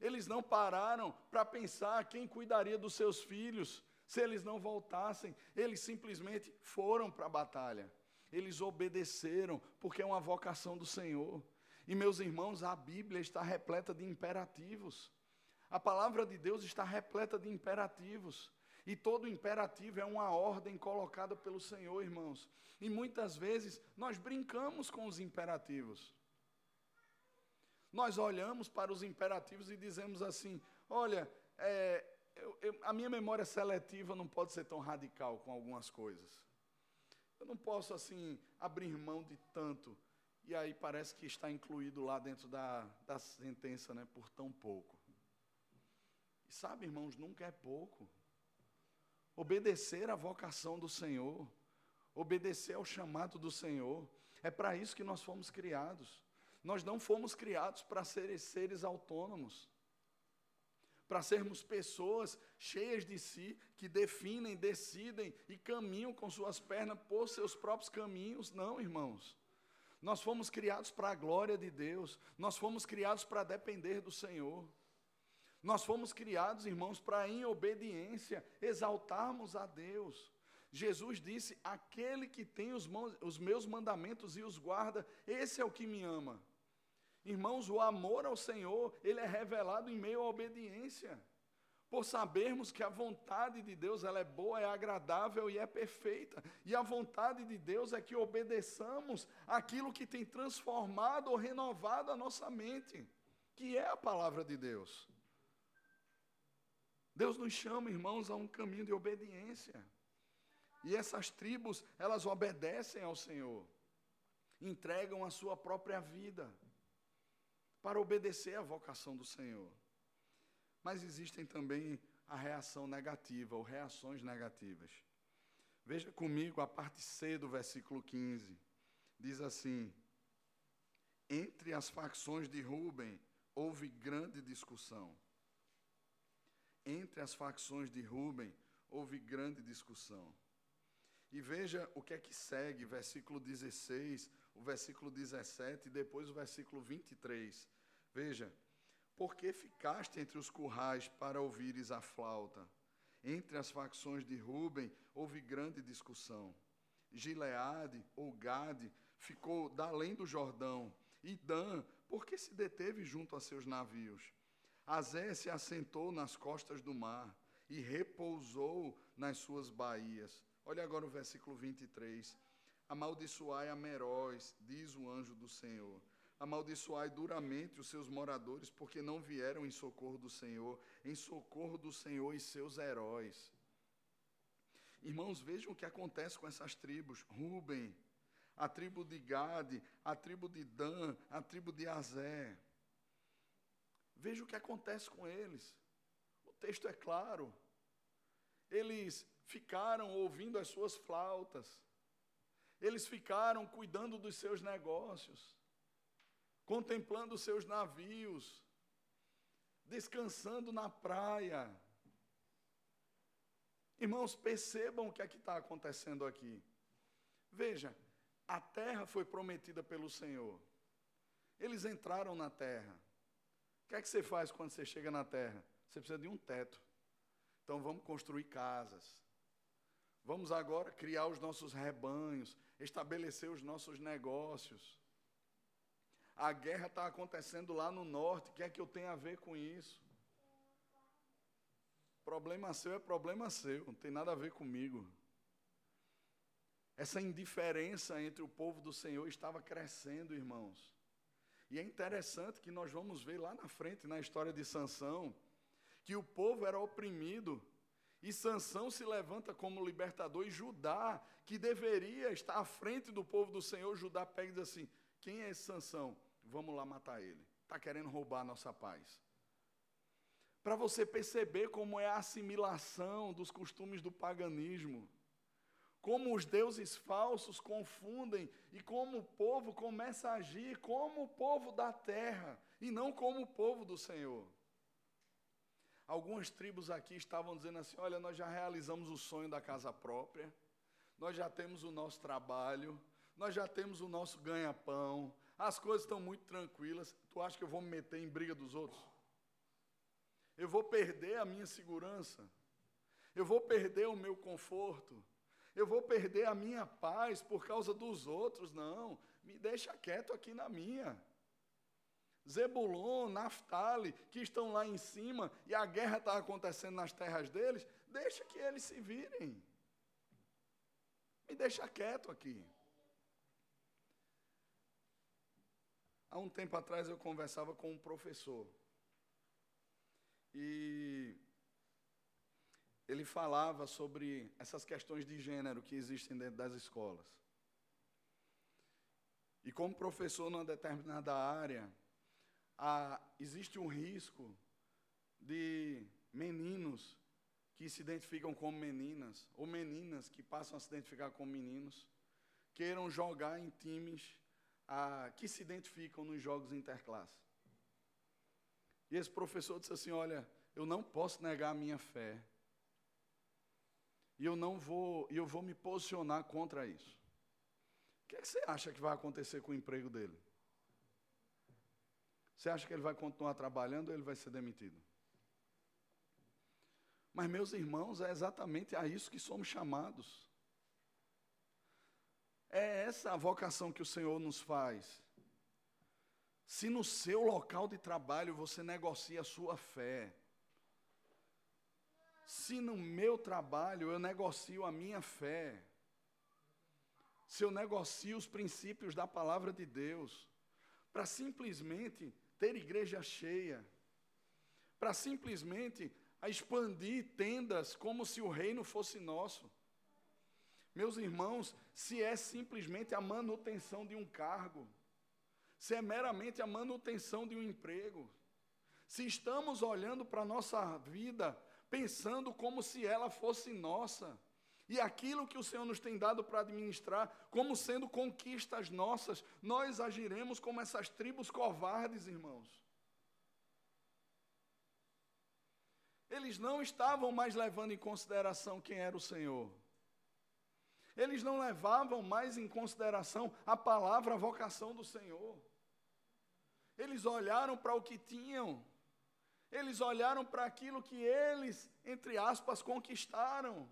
Eles não pararam para pensar quem cuidaria dos seus filhos se eles não voltassem. Eles simplesmente foram para a batalha. Eles obedeceram, porque é uma vocação do Senhor. E meus irmãos, a Bíblia está repleta de imperativos. A palavra de Deus está repleta de imperativos. E todo imperativo é uma ordem colocada pelo Senhor, irmãos. E muitas vezes nós brincamos com os imperativos. Nós olhamos para os imperativos e dizemos assim: olha, é, eu, eu, a minha memória seletiva não pode ser tão radical com algumas coisas. Eu não posso, assim, abrir mão de tanto. E aí parece que está incluído lá dentro da, da sentença, né, por tão pouco. E sabe, irmãos, nunca é pouco. Obedecer à vocação do Senhor, obedecer ao chamado do Senhor, é para isso que nós fomos criados. Nós não fomos criados para ser seres autônomos. para sermos pessoas cheias de si, que definem, decidem e caminham com suas pernas por seus próprios caminhos. Não, irmãos. Nós fomos criados para a glória de Deus, nós fomos criados para depender do Senhor. Nós fomos criados, irmãos, para em obediência exaltarmos a Deus. Jesus disse: Aquele que tem os, meus mandamentos e os guarda, esse é o que me ama. Irmãos, o amor ao Senhor, ele é revelado em meio à obediência. Por sabermos que a vontade de Deus ela é boa, é agradável e é perfeita. E a vontade de Deus é que obedeçamos aquilo que tem transformado ou renovado a nossa mente, que é a palavra de Deus. Deus nos chama, irmãos, a um caminho de obediência. E essas tribos, elas obedecem ao Senhor, entregam a sua própria vida para obedecer à vocação do Senhor. Mas existem também a reação negativa, ou reações negativas. Veja comigo a parte C do versículo 15. Diz assim: Entre as facções de Ruben houve grande discussão. Entre as facções de Ruben houve grande discussão. E veja o que é que segue, versículo 16, o versículo 17 e depois o versículo 23. Veja, porque ficaste entre os currais para ouvires a flauta? Entre as facções de Ruben houve grande discussão. Gileade ou Gade ficou da além do Jordão, e Dan, porque se deteve junto a seus navios? Azé se assentou nas costas do mar e repousou nas suas baías. Olha agora o versículo 23. Amaldiçoai a Meróis, diz o anjo do Senhor amaldiçoai duramente os seus moradores, porque não vieram em socorro do Senhor, em socorro do Senhor e seus heróis. Irmãos, vejam o que acontece com essas tribos. Ruben, a tribo de Gade, a tribo de Dan, a tribo de Azé. Veja o que acontece com eles. O texto é claro. Eles ficaram ouvindo as suas flautas. Eles ficaram cuidando dos seus negócios contemplando os seus navios, descansando na praia. Irmãos, percebam o que é que está acontecendo aqui. Veja, a terra foi prometida pelo Senhor. Eles entraram na terra. Que é que você faz quando você chega na terra? Você precisa de um teto. Então vamos construir casas. Vamos agora criar os nossos rebanhos, estabelecer os nossos negócios. A guerra está acontecendo lá no norte, o que é que eu tenho a ver com isso? Problema seu é problema seu, não tem nada a ver comigo. Essa indiferença entre o povo do Senhor estava crescendo, irmãos. E é interessante que nós vamos ver lá na frente, na história de Sansão, que o povo era oprimido e Sansão se levanta como libertador e Judá, que deveria estar à frente do povo do Senhor, Judá pega e diz assim: "Quem é esse Sansão? vamos lá matar ele. Está querendo roubar a nossa paz. Para você perceber como é a assimilação dos costumes do paganismo. Como os deuses falsos confundem e como o povo começa a agir como o povo da terra e não como o povo do Senhor. Algumas tribos aqui estavam dizendo assim: olha, nós já realizamos o sonho da casa própria, nós já temos o nosso trabalho, nós já temos o nosso ganha-pão, as coisas estão muito tranquilas, tu acha que eu vou me meter em briga dos outros? Eu vou perder a minha segurança, eu vou perder o meu conforto, eu vou perder a minha paz por causa dos outros, não, me deixa quieto aqui na minha. Zebulon, Naftali, que estão lá em cima e a guerra está acontecendo nas terras deles, deixa que eles se virem. Me deixa quieto aqui. Há um tempo atrás eu conversava com um professor. E ele falava sobre essas questões de gênero que existem dentro das escolas. E como professor numa determinada área, há, existe um risco de meninos que se identificam como meninas, ou meninas que passam a se identificar como meninos, queiram jogar em times a, que se identificam nos jogos interclasse. E esse professor disse assim: Olha, eu não posso negar a minha fé. E eu não vou, eu vou me posicionar contra isso. O que, é que você acha que vai acontecer com o emprego dele? Você acha que ele vai continuar trabalhando ou ele vai ser demitido? Mas, meus irmãos, é exatamente a isso que somos chamados. É essa a vocação que o Senhor nos faz. Se no seu local de trabalho você negocia a sua fé, se no meu trabalho eu negocio a minha fé, se eu negocio os princípios da palavra de Deus, para simplesmente ter igreja cheia, para simplesmente expandir tendas como se o reino fosse nosso. Meus irmãos, se é simplesmente a manutenção de um cargo, se é meramente a manutenção de um emprego, se estamos olhando para a nossa vida pensando como se ela fosse nossa, e aquilo que o Senhor nos tem dado para administrar, como sendo conquistas nossas, nós agiremos como essas tribos covardes, irmãos. Eles não estavam mais levando em consideração quem era o Senhor. Eles não levavam mais em consideração a palavra, a vocação do Senhor. Eles olharam para o que tinham. Eles olharam para aquilo que eles, entre aspas, conquistaram.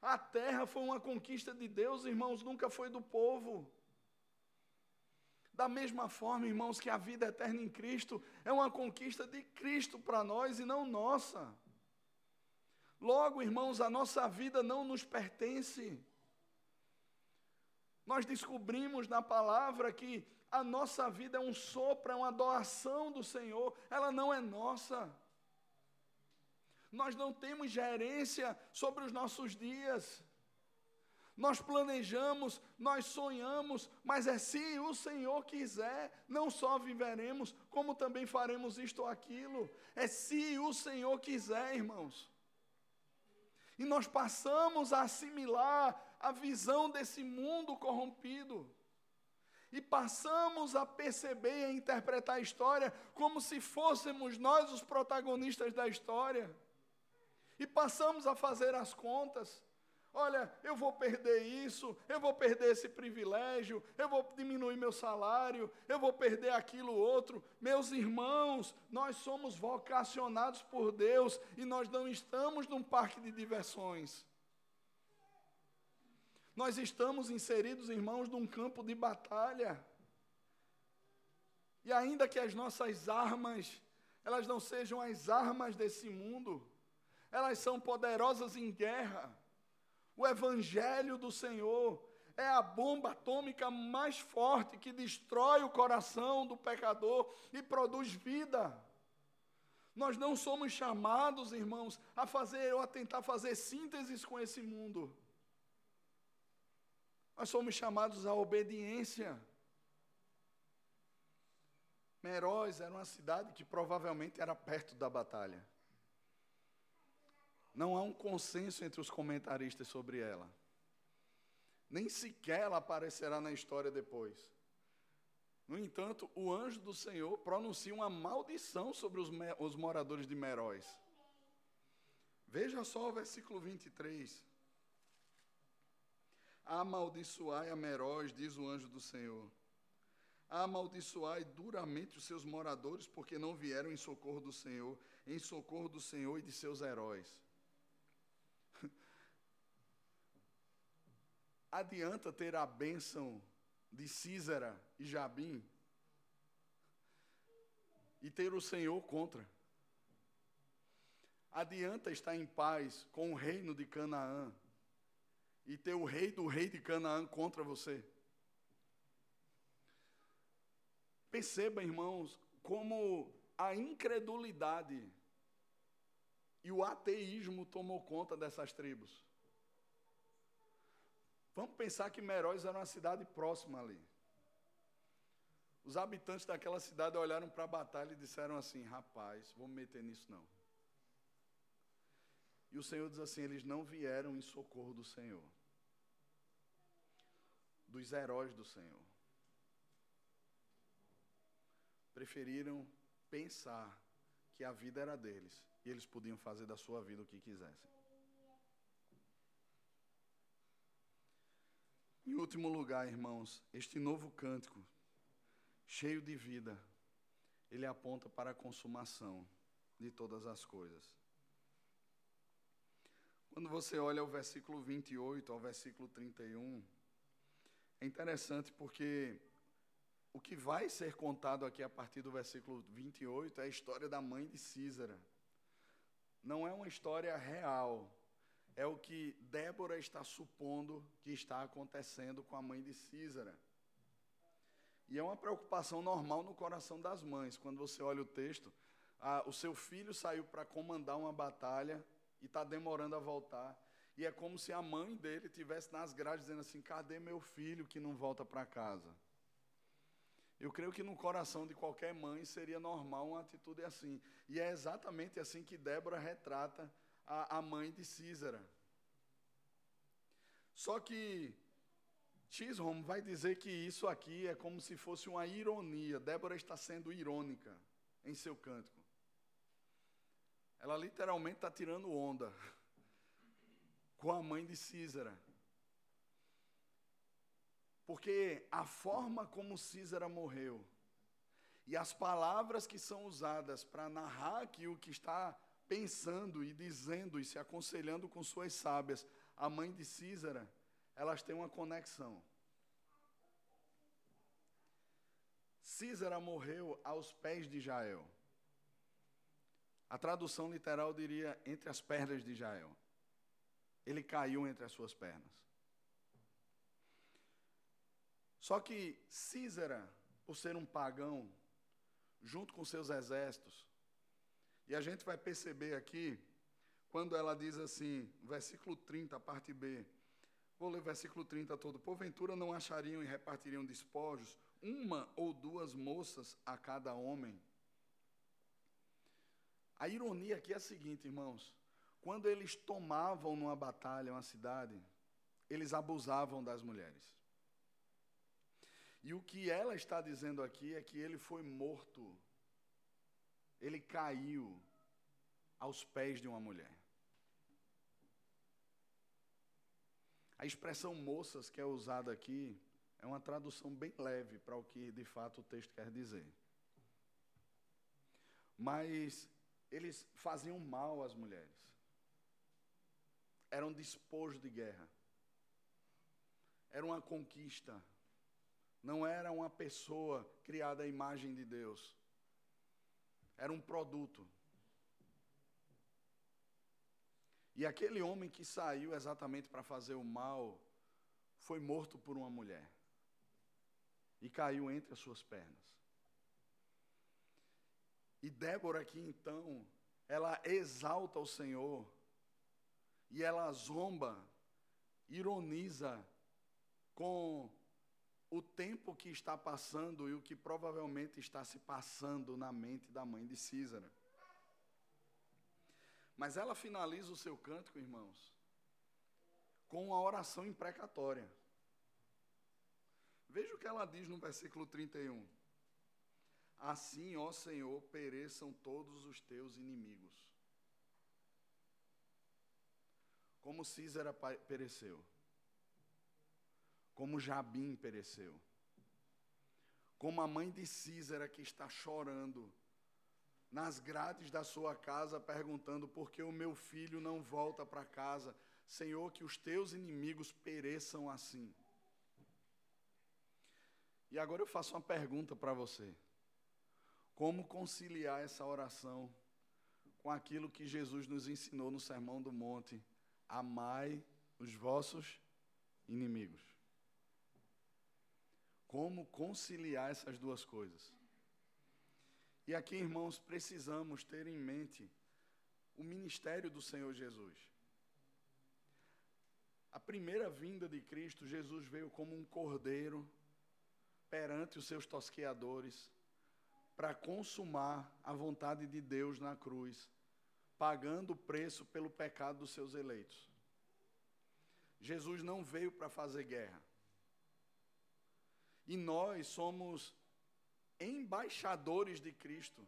A terra foi uma conquista de Deus, irmãos, nunca foi do povo. Da mesma forma, irmãos, que a vida eterna em Cristo é uma conquista de Cristo para nós e não nossa. Logo, irmãos, a nossa vida não nos pertence. Nós descobrimos na palavra que a nossa vida é um sopro, é uma doação do Senhor, ela não é nossa nós não temos gerência sobre os nossos dias. Nós planejamos, nós sonhamos, mas é se o Senhor quiser, não só viveremos, como também faremos isto ou aquilo. É se o Senhor quiser, irmãos. E nós passamos a assimilar a visão desse mundo corrompido. E passamos a perceber e a interpretar a história como se fôssemos nós os protagonistas da história. E passamos a fazer as contas. Olha, eu vou perder isso, eu vou perder esse privilégio, eu vou diminuir meu salário, eu vou perder aquilo outro. Meus irmãos, nós somos vocacionados por Deus e nós não estamos num parque de diversões. Nós estamos inseridos, irmãos, num campo de batalha. E ainda que as nossas armas, elas não sejam as armas desse mundo, elas são poderosas em guerra. O Evangelho do Senhor é a bomba atômica mais forte que destrói o coração do pecador e produz vida. Nós não somos chamados, irmãos, a fazer ou a tentar fazer sínteses com esse mundo. Nós somos chamados à obediência. Meróis era uma cidade que provavelmente era perto da batalha. Não há um consenso entre os comentaristas sobre ela. Nem sequer ela aparecerá na história depois. No entanto, o anjo do Senhor pronuncia uma maldição sobre os, os moradores de Meróis. Veja só o versículo 23. Amaldiçoai a Meróis, diz o anjo do Senhor. Amaldiçoai duramente os seus moradores, porque não vieram em socorro do Senhor, em socorro do Senhor e de seus heróis. adianta ter a bênção de Císara e Jabim e ter o Senhor contra. Adianta estar em paz com o reino de Canaã e ter o rei do rei de Canaã contra você. Perceba, irmãos, como a incredulidade e o ateísmo tomou conta dessas tribos. Vamos pensar que Meróis era uma cidade próxima ali. Os habitantes daquela cidade olharam para a batalha e disseram assim: rapaz, vou me meter nisso não. E o Senhor diz assim: eles não vieram em socorro do Senhor, dos heróis do Senhor. Preferiram pensar que a vida era deles e eles podiam fazer da sua vida o que quisessem. Em último lugar, irmãos, este novo cântico, cheio de vida, ele aponta para a consumação de todas as coisas. Quando você olha o versículo 28 ao versículo 31, é interessante porque o que vai ser contado aqui a partir do versículo 28 é a história da mãe de Císara. Não é uma história real, é o que Débora está supondo que está acontecendo com a mãe de Císara. E é uma preocupação normal no coração das mães. Quando você olha o texto, o seu filho saiu para comandar uma batalha e está demorando a voltar. E é como se a mãe dele tivesse nas grades dizendo assim: cadê meu filho que não volta para casa? Eu creio que no coração de qualquer mãe seria normal uma atitude assim. E é exatamente assim que Débora retrata a, a mãe de Císara. Só que Chisholm vai dizer que isso aqui é como se fosse uma ironia. Débora está sendo irônica em seu cântico. Ela literalmente está tirando onda com a mãe de Císara. Porque a forma como Císara morreu e as palavras que são usadas para narrar aqui o que está pensando e dizendo e se aconselhando com suas sábias, a mãe de Císara, elas têm uma conexão. Císara morreu aos pés de Jael. A tradução literal diria entre as pernas de Jael. Ele caiu entre as suas pernas. Só que Císara, por ser um pagão, junto com seus exércitos, e a gente vai perceber aqui, quando ela diz assim, versículo 30, parte B, vou ler versículo 30 todo: Porventura não achariam e repartiriam despojos, uma ou duas moças a cada homem? A ironia aqui é a seguinte, irmãos: quando eles tomavam numa batalha uma cidade, eles abusavam das mulheres. E o que ela está dizendo aqui é que ele foi morto, ele caiu aos pés de uma mulher. A expressão moças que é usada aqui é uma tradução bem leve para o que de fato o texto quer dizer. Mas eles faziam mal às mulheres. Era um despojo de guerra. Era uma conquista. Não era uma pessoa criada à imagem de Deus. Era um produto. E aquele homem que saiu exatamente para fazer o mal foi morto por uma mulher e caiu entre as suas pernas. E Débora aqui então, ela exalta o Senhor e ela zomba, ironiza com o tempo que está passando e o que provavelmente está se passando na mente da mãe de Císara. Mas ela finaliza o seu cântico, irmãos, com uma oração imprecatória. Veja o que ela diz no versículo 31. Assim, ó Senhor, pereçam todos os teus inimigos. Como Císara pereceu. Como Jabim pereceu. Como a mãe de Císara que está chorando nas grades da sua casa, perguntando por que o meu filho não volta para casa. Senhor, que os teus inimigos pereçam assim. E agora eu faço uma pergunta para você. Como conciliar essa oração com aquilo que Jesus nos ensinou no Sermão do Monte? Amai os vossos inimigos. Como conciliar essas duas coisas? E aqui, irmãos, precisamos ter em mente o ministério do Senhor Jesus. A primeira vinda de Cristo, Jesus veio como um cordeiro perante os seus tosqueadores para consumar a vontade de Deus na cruz, pagando o preço pelo pecado dos seus eleitos. Jesus não veio para fazer guerra. E nós somos embaixadores de Cristo.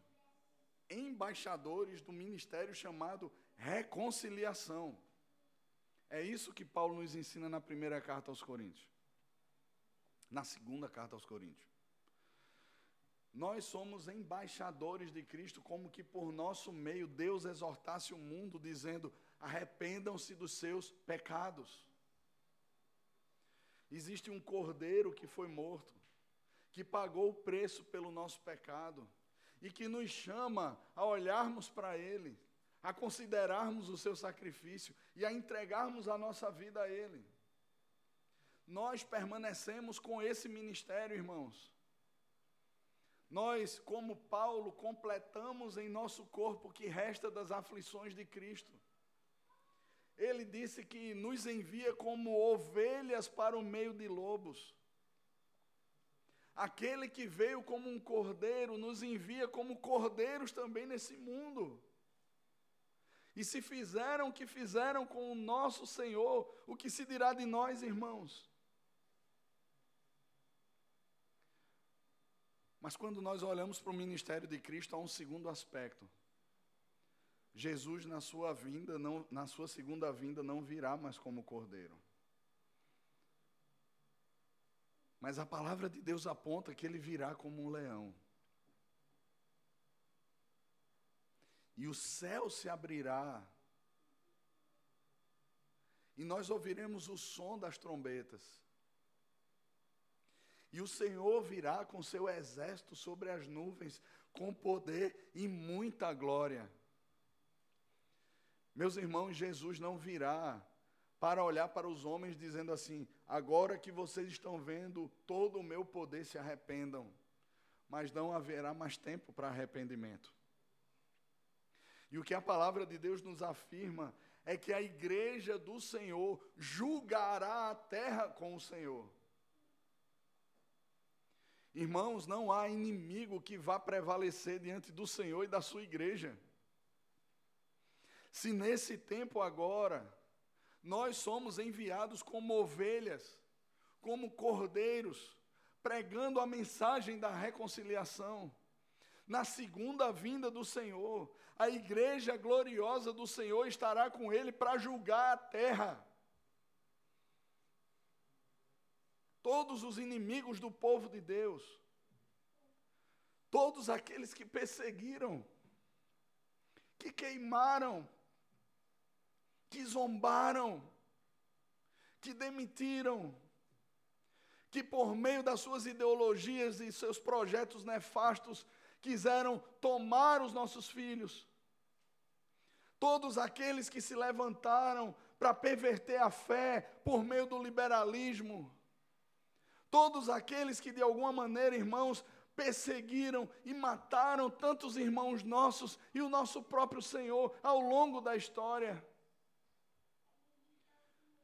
embaixadores do ministério chamado reconciliação. É isso que Paulo nos ensina na primeira carta aos Coríntios. Na segunda carta aos Coríntios. Nós somos embaixadores de Cristo, como que por nosso meio Deus exortasse o mundo, dizendo: arrependam-se dos seus pecados. Existe um cordeiro que foi morto, que pagou o preço pelo nosso pecado e que nos chama a olharmos para Ele, a considerarmos o seu sacrifício e a entregarmos a nossa vida a Ele. Nós permanecemos com esse ministério, irmãos. Nós, como Paulo, completamos em nosso corpo o que resta das aflições de Cristo. Ele disse que nos envia como ovelhas para o meio de lobos. Aquele que veio como um cordeiro nos envia como cordeiros também nesse mundo. E se fizeram o que fizeram com o nosso Senhor, o que se dirá de nós, irmãos? Mas quando nós olhamos para o ministério de Cristo, há um segundo aspecto. Jesus, na sua vinda, não, na sua segunda vinda, não virá mais como cordeiro. Mas a palavra de Deus aponta que ele virá como um leão. E o céu se abrirá. E nós ouviremos o som das trombetas. E o Senhor virá com seu exército sobre as nuvens, com poder e muita glória. Meus irmãos, Jesus não virá para olhar para os homens dizendo assim: agora que vocês estão vendo todo o meu poder, se arrependam. Mas não haverá mais tempo para arrependimento. E o que a palavra de Deus nos afirma é que a igreja do Senhor julgará a terra com o Senhor. Irmãos, não há inimigo que vá prevalecer diante do Senhor e da sua igreja. Se nesse tempo agora, nós somos enviados como ovelhas, como cordeiros, pregando a mensagem da reconciliação. Na segunda vinda do Senhor, a igreja gloriosa do Senhor estará com ele para julgar a terra. Todos os inimigos do povo de Deus, todos aqueles que perseguiram, que queimaram, que zombaram, que demitiram, que por meio das suas ideologias e seus projetos nefastos quiseram tomar os nossos filhos. Todos aqueles que se levantaram para perverter a fé por meio do liberalismo. Todos aqueles que de alguma maneira, irmãos, perseguiram e mataram tantos irmãos nossos e o nosso próprio Senhor ao longo da história.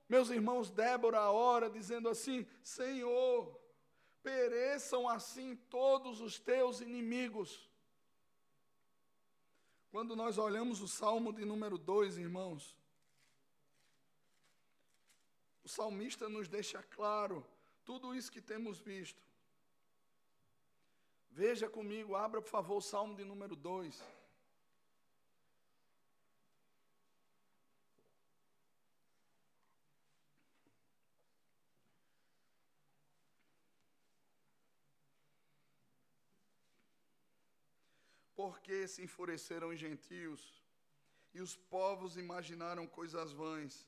Meus irmãos, Débora ora dizendo assim: Senhor, pereçam assim todos os teus inimigos. Quando nós olhamos o Salmo de número 2, irmãos, o salmista nos deixa claro tudo isso que temos visto. Veja comigo, abra por favor o Salmo de número 2. porque se enfureceram os gentios, e os povos imaginaram coisas vãs.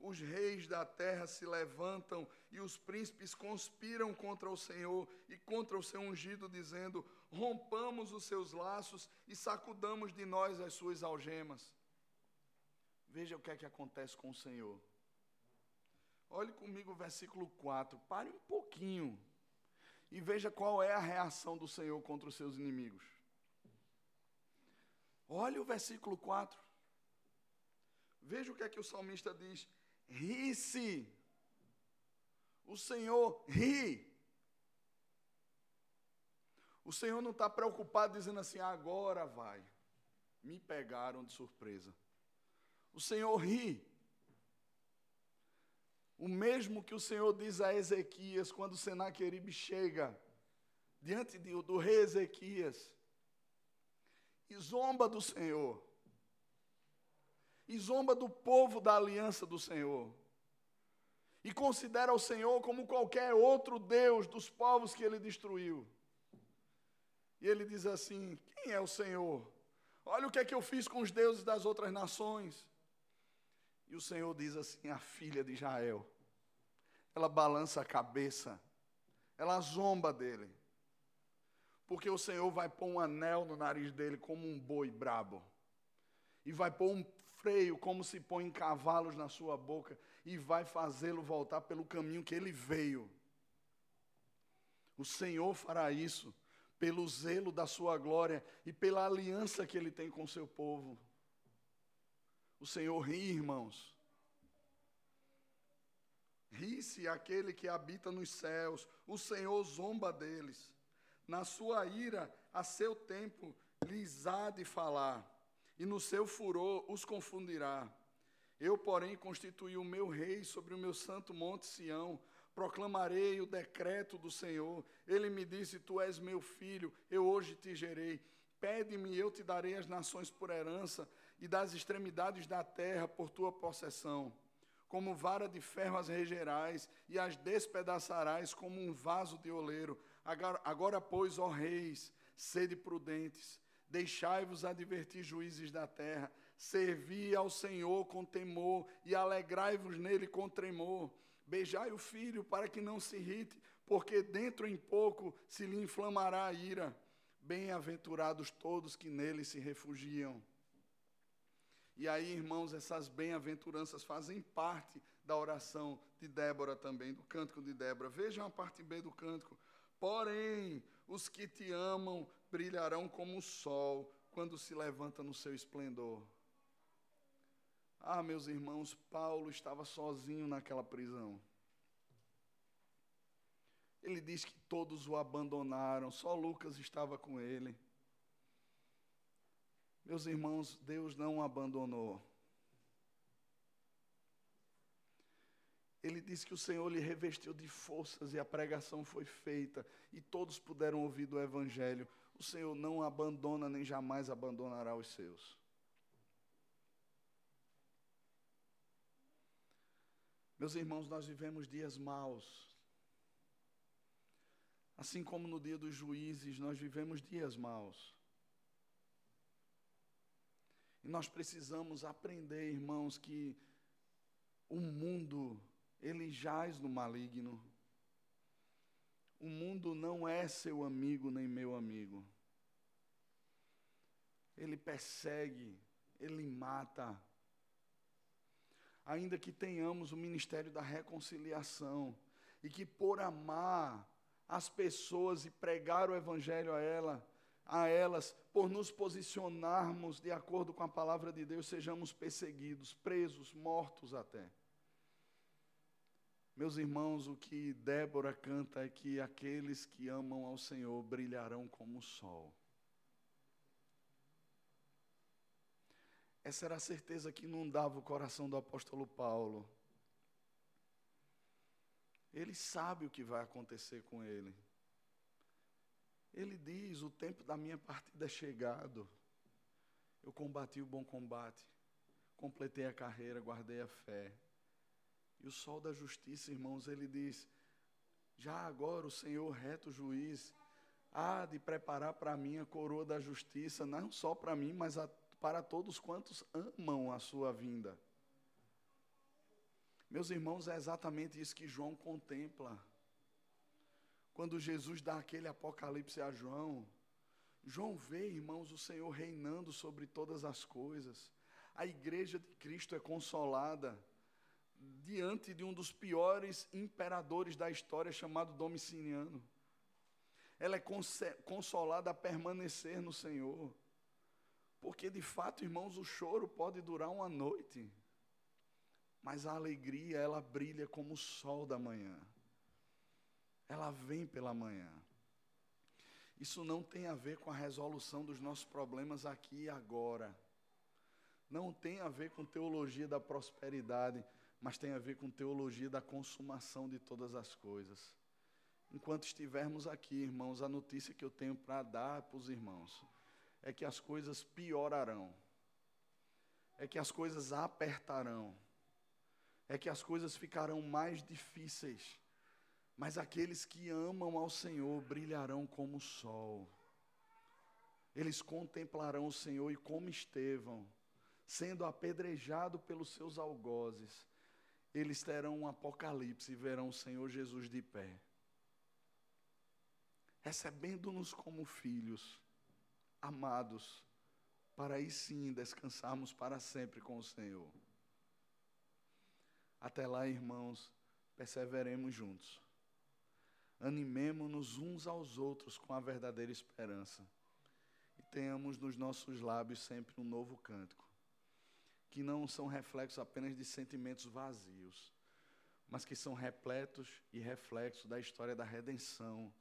Os reis da terra se levantam e os príncipes conspiram contra o Senhor e contra o seu ungido, dizendo: Rompamos os seus laços e sacudamos de nós as suas algemas. Veja o que é que acontece com o Senhor. Olhe comigo o versículo 4. Pare um pouquinho e veja qual é a reação do Senhor contra os seus inimigos. Olha o versículo 4. Veja o que é que o salmista diz: ri-se. O Senhor ri. O Senhor não está preocupado dizendo assim, agora vai. Me pegaram de surpresa. O Senhor ri. O mesmo que o Senhor diz a Ezequias quando Senaqueribe chega diante do rei Ezequias e zomba do Senhor. E zomba do povo da aliança do Senhor. E considera o Senhor como qualquer outro Deus dos povos que ele destruiu. E ele diz assim: Quem é o Senhor? Olha o que é que eu fiz com os deuses das outras nações. E o Senhor diz assim: A filha de Israel. Ela balança a cabeça, ela zomba dele. Porque o Senhor vai pôr um anel no nariz dele como um boi brabo. E vai pôr um freio como se põe cavalos na sua boca. E vai fazê-lo voltar pelo caminho que ele veio. O Senhor fará isso pelo zelo da sua glória e pela aliança que ele tem com o seu povo. O Senhor ri, irmãos. Ri-se aquele que habita nos céus, o Senhor zomba deles. Na sua ira, a seu tempo, lhes há de falar, e no seu furor os confundirá. Eu, porém, constituí o meu rei sobre o meu santo monte Sião, proclamarei o decreto do Senhor. Ele me disse: Tu és meu filho, eu hoje te gerei. Pede-me, eu te darei as nações por herança, e das extremidades da terra por tua possessão. Como vara de ferro as regerás, e as despedaçarás como um vaso de oleiro. Agora, agora pois, ó reis, sede prudentes, deixai-vos advertir juízes da terra, servi ao Senhor com temor, e alegrai-vos nele com tremor. Beijai o filho para que não se irrite, porque dentro em pouco se lhe inflamará a ira. Bem-aventurados todos que nele se refugiam. E aí, irmãos, essas bem-aventuranças fazem parte da oração de Débora também, do cântico de Débora. Vejam a parte B do cântico. Porém, os que te amam brilharão como o sol quando se levanta no seu esplendor. Ah, meus irmãos, Paulo estava sozinho naquela prisão. Ele diz que todos o abandonaram, só Lucas estava com ele. Meus irmãos, Deus não o abandonou. Ele disse que o Senhor lhe revestiu de forças e a pregação foi feita e todos puderam ouvir do Evangelho. O Senhor não abandona nem jamais abandonará os seus. Meus irmãos, nós vivemos dias maus. Assim como no dia dos juízes, nós vivemos dias maus. E nós precisamos aprender, irmãos, que o mundo, ele jaz no maligno. O mundo não é seu amigo nem meu amigo. Ele persegue, ele mata. Ainda que tenhamos o ministério da reconciliação e que por amar as pessoas e pregar o evangelho a ela, a elas, por nos posicionarmos de acordo com a palavra de Deus, sejamos perseguidos, presos, mortos até. Meus irmãos, o que Débora canta é que aqueles que amam ao Senhor brilharão como o sol. Essa era a certeza que inundava o coração do apóstolo Paulo. Ele sabe o que vai acontecer com ele. Ele diz: O tempo da minha partida é chegado. Eu combati o bom combate, completei a carreira, guardei a fé. E o sol da justiça, irmãos, ele diz: Já agora o Senhor, reto juiz, há de preparar para mim a coroa da justiça, não só para mim, mas a, para todos quantos amam a sua vinda. Meus irmãos, é exatamente isso que João contempla. Quando Jesus dá aquele apocalipse a João, João vê, irmãos, o Senhor reinando sobre todas as coisas. A igreja de Cristo é consolada diante de um dos piores imperadores da história, chamado Domiciliano. Ela é consolada a permanecer no Senhor. Porque, de fato, irmãos, o choro pode durar uma noite, mas a alegria, ela brilha como o sol da manhã. Ela vem pela manhã. Isso não tem a ver com a resolução dos nossos problemas aqui e agora. Não tem a ver com teologia da prosperidade mas tem a ver com teologia da consumação de todas as coisas. Enquanto estivermos aqui, irmãos, a notícia que eu tenho para dar para os irmãos é que as coisas piorarão, é que as coisas apertarão, é que as coisas ficarão mais difíceis. Mas aqueles que amam ao Senhor brilharão como o sol. Eles contemplarão o Senhor e como Estevão, sendo apedrejado pelos seus algozes, eles terão um apocalipse e verão o Senhor Jesus de pé, recebendo-nos como filhos, amados, para aí sim descansarmos para sempre com o Senhor. Até lá, irmãos, perseveremos juntos. Animemo-nos uns aos outros com a verdadeira esperança. E tenhamos nos nossos lábios sempre um novo cântico que não são reflexos apenas de sentimentos vazios, mas que são repletos e reflexos da história da redenção,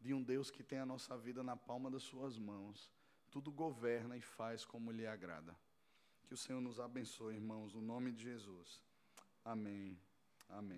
de um Deus que tem a nossa vida na palma das suas mãos. Tudo governa e faz como lhe agrada. Que o Senhor nos abençoe, irmãos, no nome de Jesus. Amém. Amém.